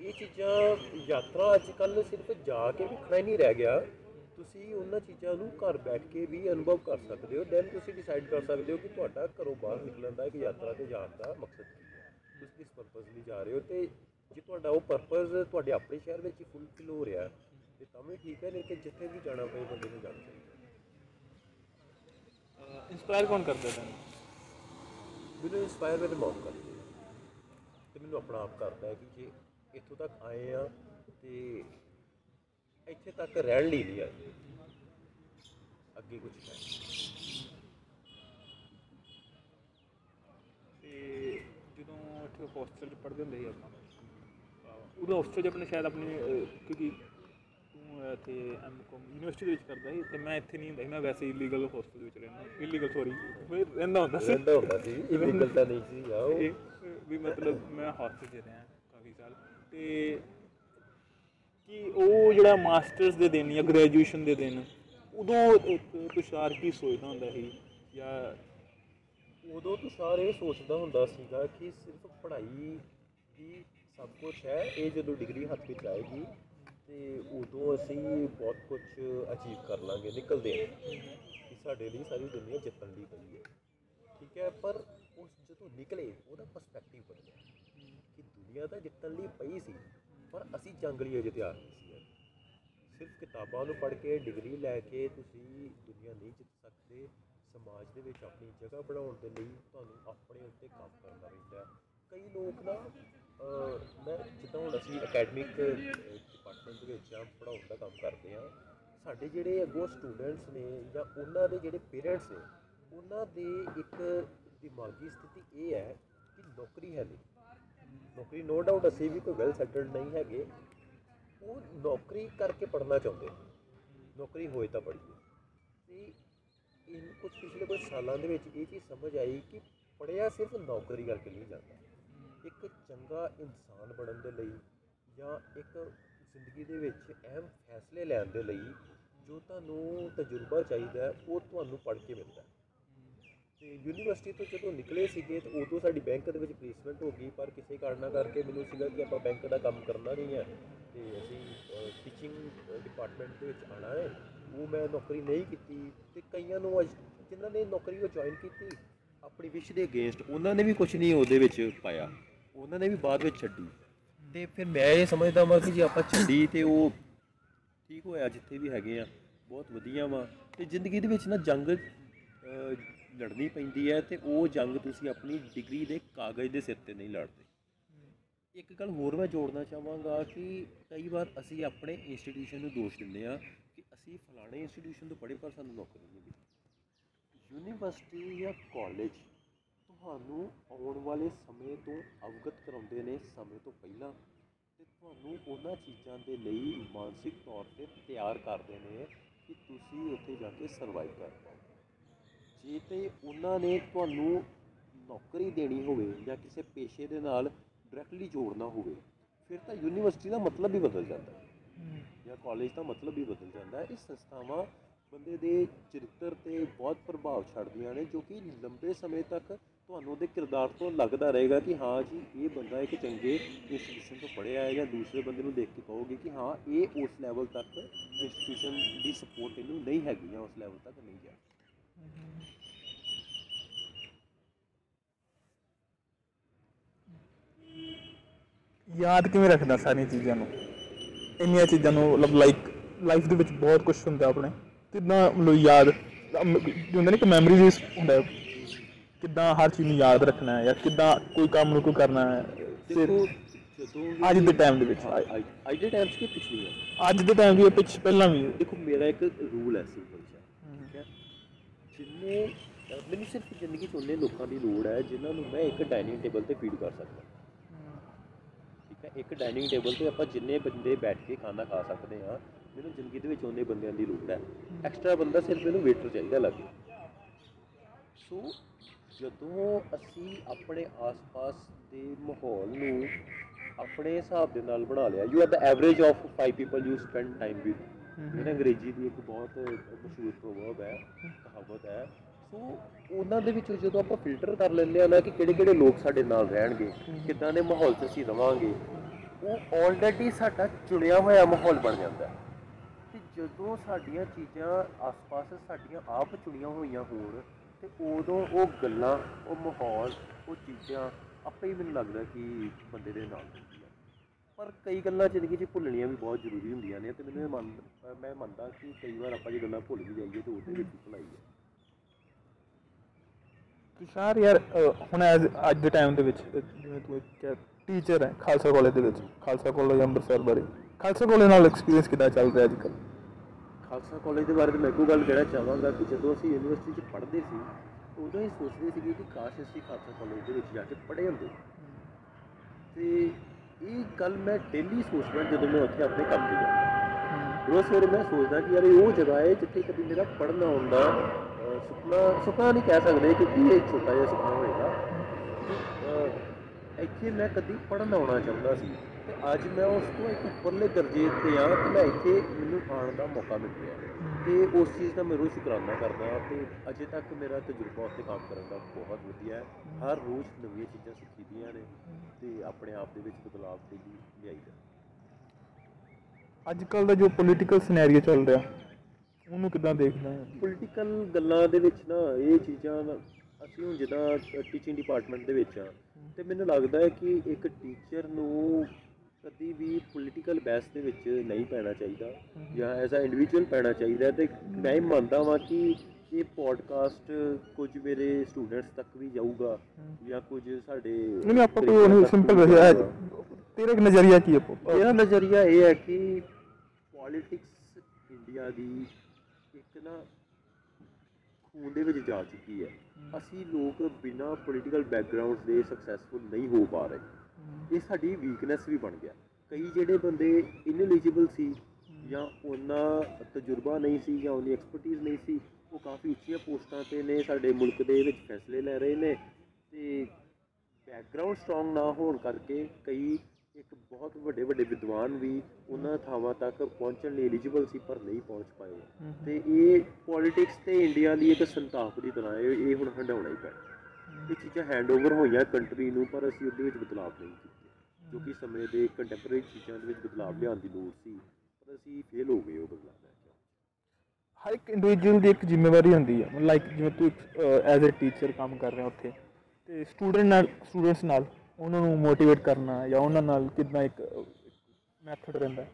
ਇਹ ਚੀਜ਼ਾਂ ਯਾਤਰਾ ਅੱਜ ਕੱਲ ਸਿਰਫ ਜਾ ਕੇ ਵੇਖਣਾ ਹੀ ਨਹੀਂ ਰਹਿ ਗਿਆ। ਤੁਸੀਂ ਉਹਨਾਂ ਚੀਜ਼ਾਂ ਨੂੰ ਘਰ ਬੈਠ ਕੇ ਵੀ ਅਨੁਭਵ ਕਰ ਸਕਦੇ ਹੋ ਦੈਨ ਤੁਸੀਂ ਡਿਸਾਈਡ ਕਰ ਸਕਦੇ ਹੋ ਕਿ ਤੁਹਾਡਾ ਘਰੋਂ ਬਾਹਰ ਨਿਕਲਣ ਦਾ ਇੱਕ ਯਾਤਰਾ ਤੇ ਜਾਣ ਦਾ ਮਕਸਦ ਕੀ ਹੈ। ਤੁਸੀਂ ਕਿਸ ਪਰਪਸ ਲਈ ਜਾ ਰਹੇ ਹੋ ਤੇ ਜੇ ਤੁਹਾਡਾ ਉਹ ਪਰਪਸ ਤੁਹਾਡੇ ਆਪਣੇ ਸ਼ਹਿਰ ਵਿੱਚ ਹੀ ਫੁੱਲਫਿਲ ਹੋ ਰਿਹਾ ਤੇ ਤਾਂ ਵੀ ਠੀਕ ਹੈ ਨਹੀਂ ਕਿ ਜਿੱਥੇ ਵੀ ਜਾਣਾ ਪਏ ਬੰਦੇ ਨੂੰ ਜਾਣਾ ਚਾਹੀਦਾ।
ਇੰਸਪਾਇਰ ਕੌਣ ਕਰਦਾ ਤੈਨੂੰ?
ਮੈਨੂੰ ਇੰਸਪਾਇਰ ਮੇਰੇ ਮੌਮ ਕਰਦੇ। ਤੇ ਮੈਨੂੰ ਆਪਣਾ ਆਪ ਕਰਦਾ ਹੈ ਕਿ ਜੇ ਇੱਥੋਂ ਤੱਕ ਆਏ ਆ ਤੇ ਇੱਥੇ ਤੱਕ ਰਹਿਣ ਲਈ ਨਹੀਂ ਆਏ। ਅੱਗੇ ਕੁਝ ਹੈ
ਤੇ ਜਦੋਂ ਇੱਥੇ ਹੋਸਟਲ 'ਚ ਪੜ੍ਹਦੇ ਹੁੰਦੇ ਸੀ ਆਪਾਂ ਉਦੋਂ ਹੋਸਟਲ 'ਚ ਆਪਣੇ ਸ਼ਾਇਦ ਆਪਣੀ ਕਿਉਂਕਿ ਤੂੰ ਇੱਥੇ ਐਮਕੋਮ ਯੂਨੀਵਰਸਿਟੀ ਦੇ ਵਿੱਚ ਕਰਦਾ ਸੀ ਤੇ ਮੈਂ ਇੱਥੇ ਨਹੀਂ ਹੁੰਦਾ ਸੀ। ਮੈਂ ਵੈਸੇ ਇਲੀਗਲ ਹੋਸਟਲ ਦੇ ਵਿੱਚ ਰਹਿੰਦਾ ਇਲੀਗਲ ਸੌਰੀ ਫਿਰ ਰਹਿੰਦਾ ਹੁੰਦਾ ਸੀ।
ਰਹਿੰਦਾ ਹੁੰਦਾ ਸੀ। *laughs* ਇਲੀਗਲ ਤਾਂ ਨਹੀਂ ਸੀ ਆ ਉਹ
ਇਹ ਵੀ ਮਤਲਬ ਮੈਂ ਹੋਸਟਲ 'ਚ ਰਿਹਾ ਕਾਫੀ ਸਾਲ। ਤੇ ਕਿ ਉਹ ਜਿਹੜਾ ਮਾਸਟਰਸ ਦੇ ਦਿਨ ਜਾਂ ਗ੍ਰੈਜੂਏਸ਼ਨ ਦੇ ਦਿਨ ਉਦੋਂ ਅਹ, ਤੁਸ਼ਾਰ ਕੀ ਸੋਚਦਾ ਹੁੰਦਾ ਸੀ? ਜਾਂ
ਉਦੋਂ ਤੁਸ਼ਾਰ ਇਹ ਸੋਚਦਾ ਹੁੰਦਾ ਸੀਗਾ ਕਿ ਸਿਰਫ ਪੜ੍ਹਾਈ ਹੀ ਸਭ ਕੁਝ ਹੈ ਇਹ ਜਦੋਂ ਡਿਗਰੀ ਹੱਥ ਵਿੱਚ ਆਏਗੀ ਤੇ ਉਦੋਂ ਅਸੀਂ ਬਹੁਤ ਕੁਝ ਅਚੀਵ ਕਰ ਲਾਂਗੇ ਨਿਕਲਦੇ ਹਾਂ। ਕਿ ਸਾਡੇ ਲਈ ਸਾਰੀ ਦੁਨੀਆ ਜਿੱਤਣ ਲਈ ਪਈ ਹੈ। ਠੀਕ ਹੈ ਪਰ ਉਸ ਜਦੋਂ ਨਿਕਲੇ ਉਹਦਾ ਪਰਸਪੈਕਟਿਵ ਬਦਲਿਆ। ਕਿ ਦੁਨੀਆ ਤਾਂ ਜਿੱਤਣ ਲਈ ਪਈ ਸੀ। ਪਰ ਅਸੀਂ ਜੰਗ ਲਈ ਅਜੇ ਤਿਆਰ ਨਹੀਂ ਸੀ ਹੈਗੇ। ਸਿਰਫ ਕਿਤਾਬਾਂ ਨੂੰ ਪੜ੍ਹ ਕੇ ਡਿਗਰੀ ਲੈ ਕੇ ਤੁਸੀਂ ਦੁਨੀਆ ਨਹੀਂ ਜਿੱਤ ਸਕਦੇ ਸਮਾਜ ਦੇ ਵਿੱਚ ਆਪਣੀ ਜਗ੍ਹਾ ਬਣਾਉਣ ਦੇ ਲਈ ਤੁਹਾਨੂੰ ਆਪਣੇ ਉੱਤੇ ਕੰਮ ਕਰਨਾ ਪੈਂਦਾ ਹੈ। ਕਈ ਲੋਕ ਨਾ ਅਹ, ਮੈਂ ਜਿੱਦਾਂ ਹੁਣ ਅਸੀਂ ਅਕੈਡਮਿਕ ਡਿਪਾਰਟਮੈਂਟ ਦੇ ਵਿੱਚ ਆ ਪੜ੍ਹਾਉਣ ਦਾ ਕੰਮ ਕਰਦੇ ਆ ਸਾਡੇ ਜਿਹੜੇ ਅੱਗੋਂ ਸਟੂਡੈਂਟਸ ਨੇ ਜਾਂ ਉਹਨਾਂ ਦੇ ਜਿਹੜੇ ਪੇਰੈਂਟਸ ਨੇ ਉਹਨਾਂ ਦੇ ਇੱਕ ਦਿਮਾਗੀ ਸਥਿਤੀ ਇਹ ਹੈ ਕਿ ਨੌਕਰੀ ਹੈ ਨਹੀਂ ਨੌਕਰੀ ਨੋ ਡਾਊਟ ਅਸੀਂ ਵੀ ਕੋਈ ਵੈਲ ਸੈਟਲਡ ਨਹੀਂ ਹੈਗੇ। ਉਹ ਨੌਕਰੀ ਕਰਕੇ ਪੜ੍ਹਨਾ ਚਾਹੁੰਦੇ ਨੇ। ਨੌਕਰੀ ਹੋਏ ਤਾਂ ਪੜ੍ਹੀਏ। ਤੇ ਇਨ ਕੁਝ ਪਿਛਲੇ ਕੁਝ ਸਾਲਾਂ ਦੇ ਵਿੱਚ ਇਹ ਚੀਜ਼ ਸਮਝ ਆਈ ਕਿ ਪੜ੍ਹਿਆ ਸਿਰਫ ਨੌਕਰੀ ਕਰਕੇ ਨਹੀਂ ਜਾਂਦਾ। ਇੱਕ ਚੰਗਾ ਇਨਸਾਨ ਬਣਨ ਦੇ ਲਈ ਜਾਂ ਇੱਕ ਜ਼ਿੰਦਗੀ ਦੇ ਵਿੱਚ ਅਹਿਮ ਫੈਸਲੇ ਲੈਣ ਦੇ ਲਈ ਜੋ ਤੁਹਾਨੂੰ ਤਜਰਬਾ ਚਾਹੀਦਾ ਹੈ, ਉਹ ਤੁਹਾਨੂੰ ਪੜ੍ਹ ਕੇ ਮਿਲਦਾ ਹੈ। ਤੇ ਯੂਨੀਵਰਸਿਟੀ ਤੋਂ ਜਦੋਂ ਨਿਕਲੇ ਸੀਗੇ ਤੇ ਉਦੋਂ ਸਾਡੀ ਬੈਂਕ ਦੇ ਵਿੱਚ ਪਲੇਸਮੈਂਟ ਹੋ ਗਈ ਪਰ ਕਿਸੇ ਕਾਰਨਾਂ ਕਰਕੇ ਮੈਨੂੰ ਸੀਗਾ ਕਿ ਆਪਾਂ ਬੈਂਕ ਦਾ ਕੰਮ ਕਰਨਾ ਨਹੀਂ ਹੈ ਤੇ ਅਸੀਂ ਟੀਚਿੰਗ ਡਿਪਾਰਟਮੈਂਟ ਦੇ ਵਿੱਚ ਆਣਾ ਹੈ। ਉਹ ਮੈਂ ਨੌਕਰੀ ਨਹੀਂ ਕੀਤੀ ਤੇ ਕਈਆਂ ਨੂੰ ਅੱਜ ਜਿਨ੍ਹਾਂ ਨੇ ਨੌਕਰੀ ਉਹ ਜੁਆਇਨ ਕੀਤੀ ਆਪਣੀ ਵਿਸ਼ ਦੇ ਅਗੇਂਸਟ ਉਹਨਾਂ ਨੇ ਵੀ ਕੁਝ ਨਹੀਂ ਉਹਦੇ ਵਿੱਚ ਪਾਇਆ। ਉਹਨਾਂ ਨੇ ਵੀ ਬਾਅਦ ਵਿੱਚ ਛੱਡੀ। ਤੇ ਫਿਰ ਮੈਂ ਇਹ ਸਮਝਦਾ ਹਾਂ ਕਿ ਜੇ ਆਪਾਂ ਛੱਡੀ ਤੇ ਉਹ ਠੀਕ ਹੋਇਆ ਜਿੱਥੇ ਵੀ ਹੈਗੇ ਆ ਬਹੁਤ ਵਧੀਆ ਵਾ। ਤੇ ਜ਼ਿੰਦਗੀ ਦੇ ਵਿੱਚ ਨਾ ਜੰਗ ਅਹ, ਲੜਨੀ ਪੈਂਦੀ ਹੈ ਤੇ ਉਹ ਜੰਗ ਤੁਸੀਂ ਆਪਣੀ ਡਿਗਰੀ ਦੇ ਕਾਗਜ਼ ਦੇ ਸਿਰ ਤੇ ਨਹੀਂ ਲੜਦੇ। ਇੱਕ ਗੱਲ ਹੋਰ ਮੈਂ ਜੋੜਨਾ ਚਾਹਾਂਗਾ ਕਿ ਕਈ ਵਾਰ ਅਸੀਂ ਆਪਣੇ ਇੰਸਟੀਟਿਊਸ਼ਨ ਨੂੰ ਦੋਸ਼ ਦਿੰਦੇ ਆ ਕਿ ਅਸੀਂ ਫਲਾਣੇ ਇੰਸਟੀਟਿਊਸ਼ਨ ਤੋਂ ਪੜ੍ਹੇ ਪਰ ਸਾਨੂੰ ਨੌਕਰੀ ਨਹੀਂ ਮਿਲੀ। ਯੂਨੀਵਰਸਿਟੀ ਜਾਂ ਕਾਲਜ ਤੁਹਾਨੂੰ ਆਉਣ ਵਾਲੇ ਸਮੇਂ ਤੋਂ ਅਵਗਤ ਕਰਾਉਂਦੇ ਨੇ ਸਮੇਂ ਤੋਂ ਪਹਿਲਾਂ ਤੇ ਤੁਹਾਨੂੰ ਉਹਨਾਂ ਚੀਜ਼ਾਂ ਦੇ ਲਈ ਮਾਨਸਿਕ ਤੌਰ ਤੇ ਤਿਆਰ ਕਰਦੇ ਨੇ ਕਿ ਤੁਸੀਂ ਉੱਥੇ ਜਾ ਕੇ ਸਰਵਾਈਵ ਕਰ ਪਾਓ। ਜੇ ਤੇ ਉਹਨਾਂ ਨੇ ਤੁਹਾਨੂੰ ਨੌਕਰੀ ਦੇਣੀ ਹੋਵੇ ਜਾਂ ਕਿਸੇ ਪੇਸ਼ੇ ਦੇ ਨਾਲ ਡਾਇਰੈਕਟਲੀ ਜੋੜਨਾ ਹੋਵੇ ਫਿਰ ਤਾਂ ਯੂਨੀਵਰਸਿਟੀ ਦਾ ਮਤਲਬ ਹੀ ਬਦਲ ਜਾਂਦਾ ਹੈ ਜਾਂ ਕਾਲਜ ਦਾ ਮਤਲਬ ਹੀ ਬਦਲ ਜਾਂਦਾ ਹੈ। ਇਹ ਸੰਸਥਾਵਾਂ ਬੰਦੇ ਦੇ ਚਰਿੱਤਰ ਤੇ ਬਹੁਤ ਪ੍ਰਭਾਵ ਛੱਡਦੀਆਂ ਨੇ ਜੋ ਕਿ ਲੰਬੇ ਸਮੇਂ ਤੱਕ ਤੁਹਾਨੂੰ ਉਹਦੇ ਕਿਰਦਾਰ ਤੋਂ ਲੱਗਦਾ ਰਹੇਗਾ ਕਿ ਹਾਂ ਜੀ ਇਹ ਬੰਦਾ ਇੱਕ ਚੰਗੇ ਇੰਸਟੀਟਿਊਸ਼ਨ ਤੋਂ ਪੜ੍ਹਿਆ ਹੈ ਜਾਂ ਦੂਸਰੇ ਬੰਦੇ ਨੂੰ ਦੇਖ ਕੇ ਕਹੋਗੇ ਕਿ ਹਾਂ ਇਹ ਉਸ ਲੈਵਲ ਤੱਕ ਇੰਸਟੀਟਿਊਸ਼ਨ ਦੀ ਸਪੋਰਟ ਇਹਨੂੰ ਨਹੀਂ ਹੈਗੀ ਜਾਂ ਉਸ ਲੈਵਲ ਤੱਕ ਨਹੀਂ ਗਿਆ।
ਯਾਦ ਕਿਵੇਂ ਰੱਖਦਾ ਸਾਰੀਆਂ ਚੀਜ਼ਾਂ ਨੂੰ? ਇੰਨੀਆਂ ਚੀਜ਼ਾਂ ਨੂੰ ਮਤਲਬ ਲਾਈਕ ਲਾਈਫ ਦੇ ਵਿੱਚ ਬਹੁਤ ਕੁਝ ਹੁੰਦਾ ਆਪਣੇ। ਕਿੱਦਾਂ ਮਤਲਬ ਯਾਦ ਹੁੰਦਾ ਨਹੀਂ ਕਿ ਮੈਮਰੀਜ਼ ਹੁੰਦਾ। ਕਿੱਦਾਂ ਹਰ ਚੀਜ਼ ਨੂੰ ਯਾਦ ਰੱਖਣਾ ਹੈ ਜਾਂ ਕਿੱਦਾਂ ਕੋਈ ਕੰਮ ਨੂੰ ਕੋਈ ਕਰਨਾ ਹੈ।
ਦੇਖੋ ਜਦੋਂ
ਅੱਜ ਦੇ ਟਾਈਮ ਦੇ ਵਿੱਚ
ਅੱਜ ਦੇ ਟਾਈਮ 'ਚ ਕੀ ਪਿਛਲੀ ਹੈ
ਅੱਜ ਦੇ ਟਾਈਮ ਵੀ ਪਿੱਛੇ ਪਹਿਲਾਂ ਵੀ
ਦੇਖੋ ਮੇਰਾ ਇੱਕ ਰੂਲ ਹੈ ਸਿੰਪਲ ਜਿਹਾ ਠੀਕ ਹੈ? ਜਿੰਨੇ ਮੈਨੂੰ ਸਿਰਫ ਜ਼ਿੰਦਗੀ 'ਚ ਉਹਨੇ ਲੋਕਾਂ ਦੀ ਲੋੜ ਹੈ ਜਿਨ੍ਹਾਂ ਨੂੰ ਮੈਂ ਇੱਕ ਡਾਈਨਿੰਗ ਟੇਬਲ ਤੇ ਫੀਡ ਕਰ ਸਕਦਾ। ਹੈ ਇੱਕ ਡਾਈਨਿੰਗ ਟੇਬਲ ਤੇ ਆਪਾਂ ਜਿੰਨੇ ਬੰਦੇ ਬੈਠ ਕੇ ਖਾਣਾ ਖਾ ਸਕਦੇ ਹਾਂ ਮੈਨੂੰ ਜ਼ਿੰਦਗੀ ਦੇ ਵਿੱਚ ਉਹਨੇ ਬੰਦਿਆਂ ਦੀ ਲੋੜ ਹੈ। ਐਕਸਟਰਾ ਬੰਦਾ ਸਿਰਫ ਮੈਨੂੰ ਵੇਟਰ ਚਾਹੀਦਾ ਲੱਗੇ ਸੋ ਜਦੋਂ ਅਸੀਂ ਆਪਣੇ ਆਸ-ਪਾਸ ਦੇ ਮਾਹੌਲ ਨੂੰ ਆਪਣੇ ਹਿਸਾਬ ਦੇ ਨਾਲ ਬਣਾ ਲਿਆ you are the average of 5 people you spend time with ਇਹ ਅੰਗਰੇਜ਼ੀ ਦੀ ਇੱਕ ਬਹੁਤ ਮਸ਼ਹੂਰ ਪ੍ਰੋਵਰਬ ਹੈ ਸੋ ਉਹਨਾਂ ਦੇ ਵਿੱਚੋਂ ਜਦੋਂ ਆਪਾਂ ਫਿਲਟਰ ਕਰ ਲੈਂਦੇ ਆ ਨਾ ਕਿ ਕਿਹੜੇ ਕਿਹੜੇ ਲੋਕ ਸਾਡੇ ਨਾਲ ਰਹਿਣਗੇ, ਕਿੱਦਾਂ ਦੇ ਮਾਹੌਲ 'ਚ ਅਸੀਂ ਰਵਾਂਗੇ, ਉਹ ਆਲਰੇਡੀ ਸਾਡਾ ਚੁਣਿਆ ਹੋਇਆ ਮਾਹੌਲ ਬਣ ਜਾਂਦਾ ਹੈ। ਤੇ ਜਦੋਂ ਸਾਡੀਆਂ ਚੀਜ਼ਾਂ ਆਸ-ਪਾਸ ਸਾਡੀਆਂ ਆਪ ਚੁਣੀਆਂ ਹੋਈਆਂ ਹੋਣ ਤੇ ਉਦੋਂ ਉਹ ਗੱਲਾਂ, ਉਹ ਮਾਹੌਲ, ਉਹ ਚੀਜ਼ਾਂ ਆਪੇ ਹੀ ਮੈਨੂੰ ਲੱਗਦਾ ਕਿ ਬੰਦੇ ਦੇ ਨਾਲ ਹੁੰਦੀਆਂ ਪਰ ਕਈ ਗੱਲਾਂ ਜ਼ਿੰਦਗੀ 'ਚ ਭੁੱਲਣੀਆਂ ਵੀ ਬਹੁਤ ਜ਼ਰੂਰੀ ਹੁੰਦੀਆਂ ਨੇ ਤੇ ਮੈਨੂੰ ਇਹ ਮੰਨ, ਮੈਂ ਮੰਨਦਾ ਕਿ ਕਈ ਵਾਰ ਆਪਾਂ ਜੇ ਗੱਲਾਂ ਭੁੱਲ ਵੀ ਜਾਈਏ ਤੇ ਉਹਦੇ ਵਿੱਚ ਹੀ ਭੁਲਾਈ ਹੈ
ਤੁਸ਼ਾਰ ਯਾਰ ਹੁਣ ਅੱਜ ਦੇ ਟਾਈਮ ਦੇ ਵਿੱਚ ਜਿਵੇਂ ਤੂੰ ਇੱਕ ਟੀਚਰ ਹੈ ਖਾਲਸਾ ਕਾਲਜ ਦੇ ਵਿੱਚ। ਖਾਲਸਾ ਕਾਲਜ ਅੰਮ੍ਰਿਤਸਰ ਬਾਰੇ। ਖਾਲਸਾ ਕਾਲਜ ਨਾਲ ਐਕਸਪੀਰੀਅੰਸ ਕਿੱਦਾਂ ਚੱਲ ਰਿਹਾ ਅੱਜ ਕੱਲ੍ਹ?
ਖਾਲਸਾ ਕਾਲਜ ਦੇ ਬਾਰੇ ਤਾਂ ਮੈਂ ਇੱਕੋ ਗੱਲ ਕਹਿਣਾ ਚਾਹਾਂਗਾ ਕਿ ਜਦੋਂ ਅਸੀਂ ਯੂਨੀਵਰਸਿਟੀ 'ਚ ਪੜ੍ਹਦੇ ਸੀ ਉਦੋਂ ਹੀ ਸੋਚਦੇ ਸੀਗੇ ਕਿ ਕਾਸ਼ ਅਸੀਂ ਖਾਲਸਾ ਕਾਲਜ ਦੇ ਵਿੱਚ ਜਾ ਕੇ ਪੜ੍ਹੇ ਹੁੰਦੇ। ਤੇ ਇਹ ਗੱਲ ਮੈਂ ਡੇਲੀ ਸੋਚਦਾ ਜਦੋਂ ਮੈਂ ਉੱਥੇ ਆਪਣੇ ਕੰਮ ਤੇ ਜਾਂਦਾ। ਰੋਜ਼ ਸਵੇਰੇ ਮੈਂ ਸੋਚਦਾ ਕਿ ਯਾਰ ਇਹ ਉਹ ਜਗ੍ਹਾ ਹੈ ਜਿੱਥੇ ਕਦੀ ਮੇਰਾ ਪੜ੍ਹਨਾ ਹੁੰਦਾ ਸੁਪਨਾ ਸੁਪਨਾ ਨਹੀਂ ਕਹਿ ਸਕਦੇ ਕਿਉਂਕਿ ਇਹ ਛੋਟਾ ਜਿਹਾ ਸੁਪਨਾ ਹੋਏਗਾ। ਅਹ ਇੱਥੇ ਮੈਂ ਕਦੀ ਪੜ੍ਹਨ ਆਉਣਾ ਚਾਹੁੰਦਾ ਸੀ ਤੇ ਅੱਜ ਮੈਂ ਉਸ ਤੋਂ ਇੱਕ ਉੱਪਰਲੇ ਦਰਜੇ ਤੇ ਆ ਕਿ ਮੈਂ ਇੱਥੇ ਮੈਨੂੰ ਆਉਣ ਦਾ ਮੌਕਾ ਮਿਲ ਰਿਹਾ ਤੇ ਉਸ ਚੀਜ਼ ਦਾ ਮੈਂ ਰੋਜ਼ ਸ਼ੁਕਰਾਨਾ ਕਰਦਾ ਤੇ ਅਜੇ ਤੱਕ ਮੇਰਾ ਤਜਰਬਾ ਉੱਤੇ ਕੰਮ ਕਰਨ ਦਾ ਬਹੁਤ ਵਧੀਆ ਹੈ। ਹਰ ਰੋਜ਼ ਨਵੀਆਂ ਚੀਜ਼ਾਂ ਸਿੱਖੀਦੀਆਂ ਨੇ ਤੇ ਆਪਣੇ ਆਪ ਦੇ ਵਿੱਚ ਬਦਲਾਅ ਡੇਲੀ ਲਿਆਈਦਾ
ਅੱਜ ਕੱਲ ਦਾ ਜੋ ਪੋਲੀਟੀਕਲ ਸਿਨੈਰੀਓ ਚੱਲ ਰਿਹਾ ਉਹਨੂੰ ਕਿਦਾਂ ਦੇਖਦਾ ਹੈ?
ਪੋਲੀਟੀਕਲ ਗੱਲਾਂ ਦੇ ਵਿੱਚ ਨਾ ਇਹ ਚੀਜ਼ਾਂ ਅਸੀਂ ਹੁਣ ਜਿੱਦਾਂ ਟੀਚਿੰਗ ਡਿਪਾਰਟਮੈਂਟ ਦੇ ਵਿੱਚ ਆ ਤੇ ਮੈਨੂੰ ਲੱਗਦਾ ਹੈ ਕਿ ਇੱਕ ਟੀਚਰ ਨੂੰ ਕਦੀ ਵੀ ਪੋਲੀਟੀਕਲ ਬੈਸ ਦੇ ਵਿੱਚ ਨਹੀਂ ਪੈਣਾ ਚਾਹੀਦਾ ਜਾਂ ਐਜ਼ ਅ ਇੰਡੀਵਿਜੂਅਲ ਪੈਣਾ ਚਾਹੀਦਾ ਤੇ ਮੈਂ ਮੰਨਦਾ ਵਾਂ ਕਿ ਇਹ ਪੋਡਕਾਸਟ ਕੁਝ ਮੇਰੇ ਸਟੂਡੈਂਟਸ ਤੱਕ ਵੀ ਜਾਊਗਾ ਜਾਂ ਕੁਝ ਸਾਡੇ
ਨਹੀਂ ਆਪਾਂ ਕੋਈ ਸਿੰਪਲ
ਜਾਊਗਾ।
ਤੇਰਾ ਨਜ਼ਰੀਆ ਕੀ ਹੈ? ਪ-
ਮੇਰਾ ਨਜ਼ਰੀਆ ਇਹ ਹੈ ਕਿ ਪੋਲਿਟਿਕਸ ਇੰਡੀਆ ਦੀ ਖੂਨ ਦੇ ਵਿੱਚ ਜਾ ਚੁੱਕੀ ਹੈ। ਅਸੀਂ ਲੋਕ ਬਿਨਾਂ ਪੋਲੀਟੀਕਲ ਬੈਕਗ੍ਰਾਉਂਡ ਦੇ ਸਕਸੈਸਫੁਲ ਨਹੀਂ ਹੋ ਪਾ ਰਹੇ। ਇਹ ਸਾਡੀ ਵੀਕਨੈਸ ਵੀ ਬਣ ਗਿਆ। ਕਈ ਜਿਹੜੇ ਬੰਦੇ ਇਨਐਲੀਜੀਬਲ ਸੀ ਜਾਂ ਉਹਨਾਂ ਤਜਰਬਾ ਨਹੀਂ ਸੀ ਜਾਂ ਉਹਦੀ ਐਕਸਪਰਟੀਜ਼ ਨਹੀਂ ਸੀ, ਉਹ ਕਾਫੀ ਉੱਚੀਆਂ ਪੋਸਟਾਂ ਤੇ ਨੇ, ਸਾਡੇ ਮੁਲਕ ਦੇ ਵਿੱਚ ਫੈਸਲੇ ਲੈ ਰਹੇ ਨੇ ਤੇ ਬੈਕਗ੍ਰਾਉਂਡ ਸਟਰੋਂਗ ਨਾ ਹੋਣ ਕਰਕੇ ਕਈ ਇੱਕ ਬਹੁਤ ਵੱਡੇ ਵੱਡੇ ਵਿਦਵਾਨ ਵੀ ਉਹਨਾਂ ਥਾਵਾਂ ਤੱਕ ਪਹੁੰਚਣ ਲਈ ਐਲੀਜੀਬਲ ਸੀ ਪਰ ਨਹੀਂ ਪਹੁੰਚ ਪਾਏ। ਤੇ ਇਹ ਪੋਲਿਟਿਕਸ ਤੇ ਇੰਡੀਆ ਦੀ ਇੱਕ ਸੰਤਾਪ ਦੀ ਤਰ੍ਹਾਂ ਹੈ ਇਹ ਹੁਣ ਹੰਡਾਉਣਾ ਹੀ ਪੈਣਾ। ਇਹ ਚੀਜ਼ਾਂ ਹੈਂਡਓਵਰ ਹੋਈਆਂ ਕੰਟਰੀ ਨੂੰ ਪਰ ਅਸੀਂ ਉਹਦੇ ਵਿੱਚ ਬਦਲਾਅ ਨਹੀਂ ਕੀਤੇ। ਜੋ ਕਿ ਸਮੇਂ ਦੇ ਕੰਟੈਂਪਰੇਰੀ ਚੀਜ਼ਾਂ ਦੇ ਵਿੱਚ ਬਦਲਾਅ ਲਿਆਉਣ ਦੀ ਲੋੜ ਸੀ ਪਰ ਅਸੀਂ ਫੇਲ ਹੋ ਗਏ ਉਹ ਬਦਲਾਅ ਲੈ ਕੇ
ਹਰ ਇੱਕ ਇੰਡੀਵਿਜੂਅਲ ਦੀ ਇੱਕ ਜ਼ਿੰਮੇਵਾਰੀ ਹੁੰਦੀ ਹੈ ਲਾਈਕ ਜਿਵੇਂ ਤੂੰ ਐਜ਼ ਅ ਟੀਚਰ ਕੰਮ ਕਰ ਰਿਹਾ ਉੱਥੇ ਤੇ ਸਟੂਡੈਂਟ ਨਾਲ ਸਟੂਡੈਂਟਸ ਨਾਲ ਉਹਨਾਂ ਨੂੰ ਮੋਟੀਵੇਟ ਕਰਨਾ ਜਾਂ ਉਹਨਾਂ ਨਾਲ ਕਿਦਾਂ ਇੱਕ ਮੈਥਡ ਰਹਿੰਦਾ ਹੈ।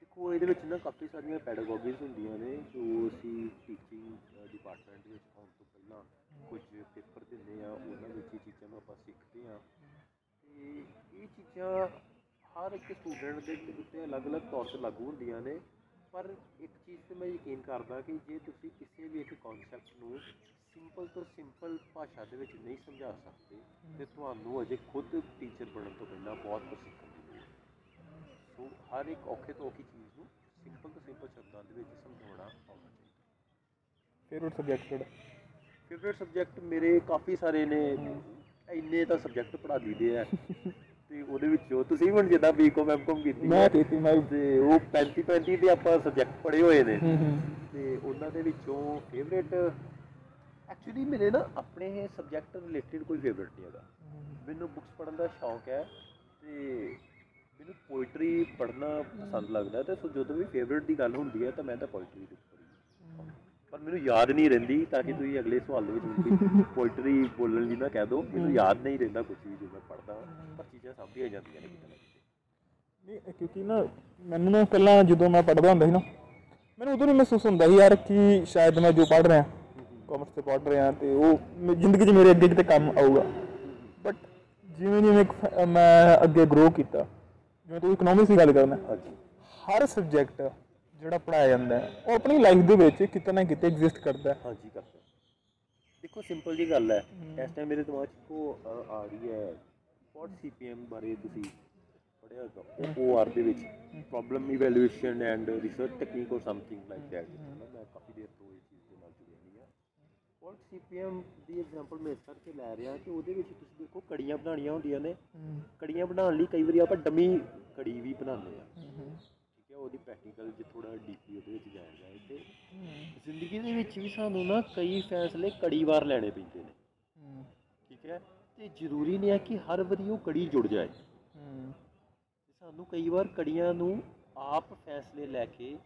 ਦੇਖੋ, ਇਹਦੇ ਵਿੱਚ ਨਾ ਕਾਫੀ ਸਾਰੀਆਂ ਪੈਡਾਗੋਗੀਜ਼ ਹੁੰਦੀਆਂ ਨੇ ਜੋ ਅਸੀਂ ਟੀਚਿੰਗ ਡਿਪਾਰਟਮੈਂਟ ਵਿੱਚ ਆਉਣ ਤੋਂ ਪਹਿਲਾਂ ਕੁਝ ਪੇਪਰ ਦਿੰਦੇ ਆ ਉਹਨਾਂ ਵਿੱਚ ਇਹ ਚੀਜ਼ਾਂ ਨੂੰ ਆਪਾਂ ਸਿੱਖਦੇ ਆ ਤੇ ਇਹ ਚੀਜ਼ਾਂ ਹਰ ਇੱਕ ਸਟੂਡੈਂਟ ਦੇ ਉੱਤੇ ਅਲੱਗ-ਅਲੱਗ ਤੌਰ ਤੇ ਲਾਗੂ ਹੁੰਦੀਆਂ ਨੇ। ਪਰ ਇੱਕ ਚੀਜ਼ ਤੇ ਮੈਂ ਯਕੀਨ ਕਰਦਾ ਕਿ ਜੇ ਤੁਸੀਂ ਕਿਸੇ ਵੀ ਇੱਕ ਕਨਸੈਪਟ ਨੂੰ ਸਿੰਪਲ ਤੋਂ ਸਿੰਪਲ ਭਾਸ਼ਾ ਦੇ ਵਿੱਚ ਨਹੀਂ ਸਮਝਾ ਸਕਦੇ ਤੇ ਤੁਹਾਨੂੰ ਅਜੇ ਖੁਦ ਟੀਚਰ ਬਣਨ ਤੋਂ ਪਹਿਲਾਂ ਬਹੁਤ ਕੁਝ ਸਿੱਖਣ ਦੀ ਲੋੜ ਹੈ। ਸੋ ਹਰ ਇੱਕ ਔਖੇ ਤੋਂ ਔਖੀ ਚੀਜ਼ ਨੂੰ ਸਿੰਪਲ ਤੋਂ ਸਿੰਪਲ ਸ਼ਬਦਾਂ ਦੇ ਵਿੱਚ ਸਮਝਾਉਣਾ ਆਉਣਾ ਚਾਹੀਦਾ।
ਫੇਵਰਟ ਸਬਜੈਕਟ ਕਿਹੜਾ?
ਫੇਵਰੇਟ ਸਬਜੈਕਟ ਮੇਰੇ ਕਾਫੀ ਸਾਰੇ ਨੇ। ਇੰਨੇ ਤਾਂ ਸਬਜੈਕਟ ਪੜ੍ਹਾ ਦਈਦੇ ਆ। ਤੇ ਉਹਦੇ ਵਿੱਚੋਂ ਤੁਸੀਂ ਹੁਣ ਜਿੱਦਾਂ ਬੀਕਾਮ ਐਮਕਾਮ ਕੀਤੀ
ਮੈਂ ਕੀਤੀ ਮੈਂ
ਤੇ ਉਹ 35 35 ਦੇ ਆਪਾਂ ਸਬਜੈਕਟ ਪੜ੍ਹੇ ਹੋਏ ਨੇ। ਤੇ ਉਹਨਾਂ ਦੇ ਵਿੱਚੋਂ ਫੇਵਰੇਟ ਐਕਚੁਅਲੀ ਮੇਰੇ ਨਾ ਆਪਣੇ ਸਬਜੈਕਟ ਰਿਲੇਟਡ ਕੋਈ ਫੇਵਰੇਟ ਨਹੀਂ ਹੈਗਾ। ਮੈਨੂੰ ਬੁੱਕਸ ਪੜ੍ਹਨ ਦਾ ਸ਼ੌਂਕ ਹੈ ਤੇ ਮੈਨੂੰ ਪੋਇਟਰੀ ਪੜ੍ਹਨਾ ਪਸੰਦ ਲੱਗਦਾ ਤੇ ਸੋ ਜਦੋਂ ਵੀ ਫੇਵਰੇਟ ਦੀ ਗੱਲ ਹੁੰਦੀ ਹੈ ਤਾਂ ਮੈਂ ਤਾਂ ਪੋਇਟਰੀ ਦੀ ਪੜ੍ਹੀ ਪਰ ਮੈਨੂੰ ਯਾਦ ਨਹੀਂ ਰਹਿੰਦੀ ਤਾਂ ਕਿ ਤੁਸੀਂ ਅਗਲੇ ਸਵਾਲ ਦੇ ਵਿੱਚ ਮੈਨੂੰ ਪੋਇਟਰੀ ਬੋਲਣ ਲਈ ਨਾ ਕਹਿ ਦਿਓ। ਮੈਨੂੰ ਯਾਦ ਨਹੀਂ ਰਹਿੰਦਾ ਕੁਝ ਵੀ ਜੋ ਮੈਂ ਪੜ੍ਹਦਾ ਪਰ ਚੀਜ਼ਾਂ ਸਭ ਦੀਆਂ ਜਾਂਦੀਆਂ ਨੇ ਕਿਤੇ ਨਾ ਕਿਤੇ।
ਨਹੀਂ ਕਿਉਂਕਿ ਨਾ ਮੈਨੂੰ ਨਾ ਪਹਿਲਾਂ ਜਦੋਂ ਮੈਂ ਪੜ੍ਹਦਾ ਹੁੰਦਾ ਸੀ ਨਾ, ਮੈਨੂੰ ਉਦੋਂ ਨਹੀਂ ਮਹਿਸੂਸ ਹੁੰਦਾ ਸੀ ਯਾਰ ਕਿ ਸ਼ਾਇਦ ਮੈਂ ਜੋ ਪੜ੍ਹ ਰਿਹਾ। ਕਾਮਰਸ ਤੇ ਪੜ੍ਹ ਰਿਹਾ ਤੇ ਉਹ ਮੇ- ਜ਼ਿੰਦਗੀ 'ਚ ਮੇਰੇ ਅੱਗੇ ਕਿਤੇ ਕੰਮ ਆਊਗਾ। ਬਟ ਜਿਵੇਂ ਜਿਵੇਂ ਇੱਕ ਫ- ਮੈਂ ਅੱਗੇ ਗਰੋ ਕੀਤਾ ਜਿਵੇਂ ਤੂੰ ਇਕਨੋਮਿਕਸ ਦੀ ਗੱਲ ਕਰਨਾ
ਹਾਂਜੀ।
ਹਰ ਸਬਜੈਕਟ ਜਿਹੜਾ ਪੜਾਇਆ ਜਾਂਦਾ ਹੈ ਉਹ ਆਪਣੀ ਲਾਈਫ ਦੇ ਵਿੱਚ ਕਿਤੇ ਨਾ ਕਿਤੇ ਐਗਜ਼ਿਸਟ ਕਰਦਾ ਹੈ।
ਹਾਂਜੀ ਕਰਦਾ ਦੇਖੋ ਸਿੰਪਲ ਜੀ ਗੱਲ ਹੈ। ਇਸ ਟਾਈਮ ਮੇਰੇ ਦਿਮਾਗ 'ਚ ਕੋ ਆ ਰਹੀ ਹੈ ਪੋਡ ਸੀਪੀਐਮ ਬਾਰੇ ਤੁਸੀਂ ਪੜਿਆ ਹੋਗਾ ਉਹ ਆਰ ਦੇ ਵਿੱਚ problem evaluation and research technique or something like that ਮੈਂ ਕਾਫੀ ਦੇਰ ਤੋਂ ਇਹ ਚੀਜ਼ ਦੇ ਨਾਲ ਜੁੜਿਆ ਨਹੀਂ ਆ ਪੋਡ ਸੀਪੀਐਮ ਦੀ ਐਗਜ਼ਾਮਪਲ ਮੈਂ ਇਸ ਕਰਕੇ ਲੈ ਰਿਹਾ ਕਿ ਉਹਦੇ ਵਿੱਚ ਤੁਸੀਂ ਦੇਖੋ ਕੜੀਆਂ ਬਣਾਉਣੀਆਂ ਹੁੰਦੀਆਂ ਨੇ। ਕੜੀਆਂ ਬਣਾਉਣ ਲਈ ਕਈ ਵਾਰੀ ਆਪਾਂ ਡਮੀ ਕੜੀ ਵੀ ਬਣਾਉਂਦੇ ਆ ਠੀਕ ਹੈ ਉਹਦੀ ਪ੍ਰੈਕਟੀਕਲ ਜੇ ਥੋੜਾ ਡੀਪਲੀ ਉਹਦੇ ਵਿੱਚ ਜਾਇਆ ਜਾਏ ਤੇ ਜ਼ਿੰਦਗੀ ਦੇ ਵਿੱਚ ਵੀ ਸਾਨੂੰ ਨਾ ਕਈ ਫੈਸਲੇ ਕੜੀ ਵਾਰ ਲੈਣੇ ਪੈਂਦੇ ਨੇ। ਠੀਕ ਹੈ ਤੇ ਜ਼ਰੂਰੀ ਨਹੀਂ ਹੈ ਕਿ ਹਰ ਵਾਰੀ ਉਹ ਕੜੀ ਜੁੜ ਜਾਏ। ਸਾਨੂੰ ਕਈ ਵਾਰ ਕੜੀਆਂ ਨੂੰ ਆਪ ਫੈਸਲੇ ਲੈ ਕੇ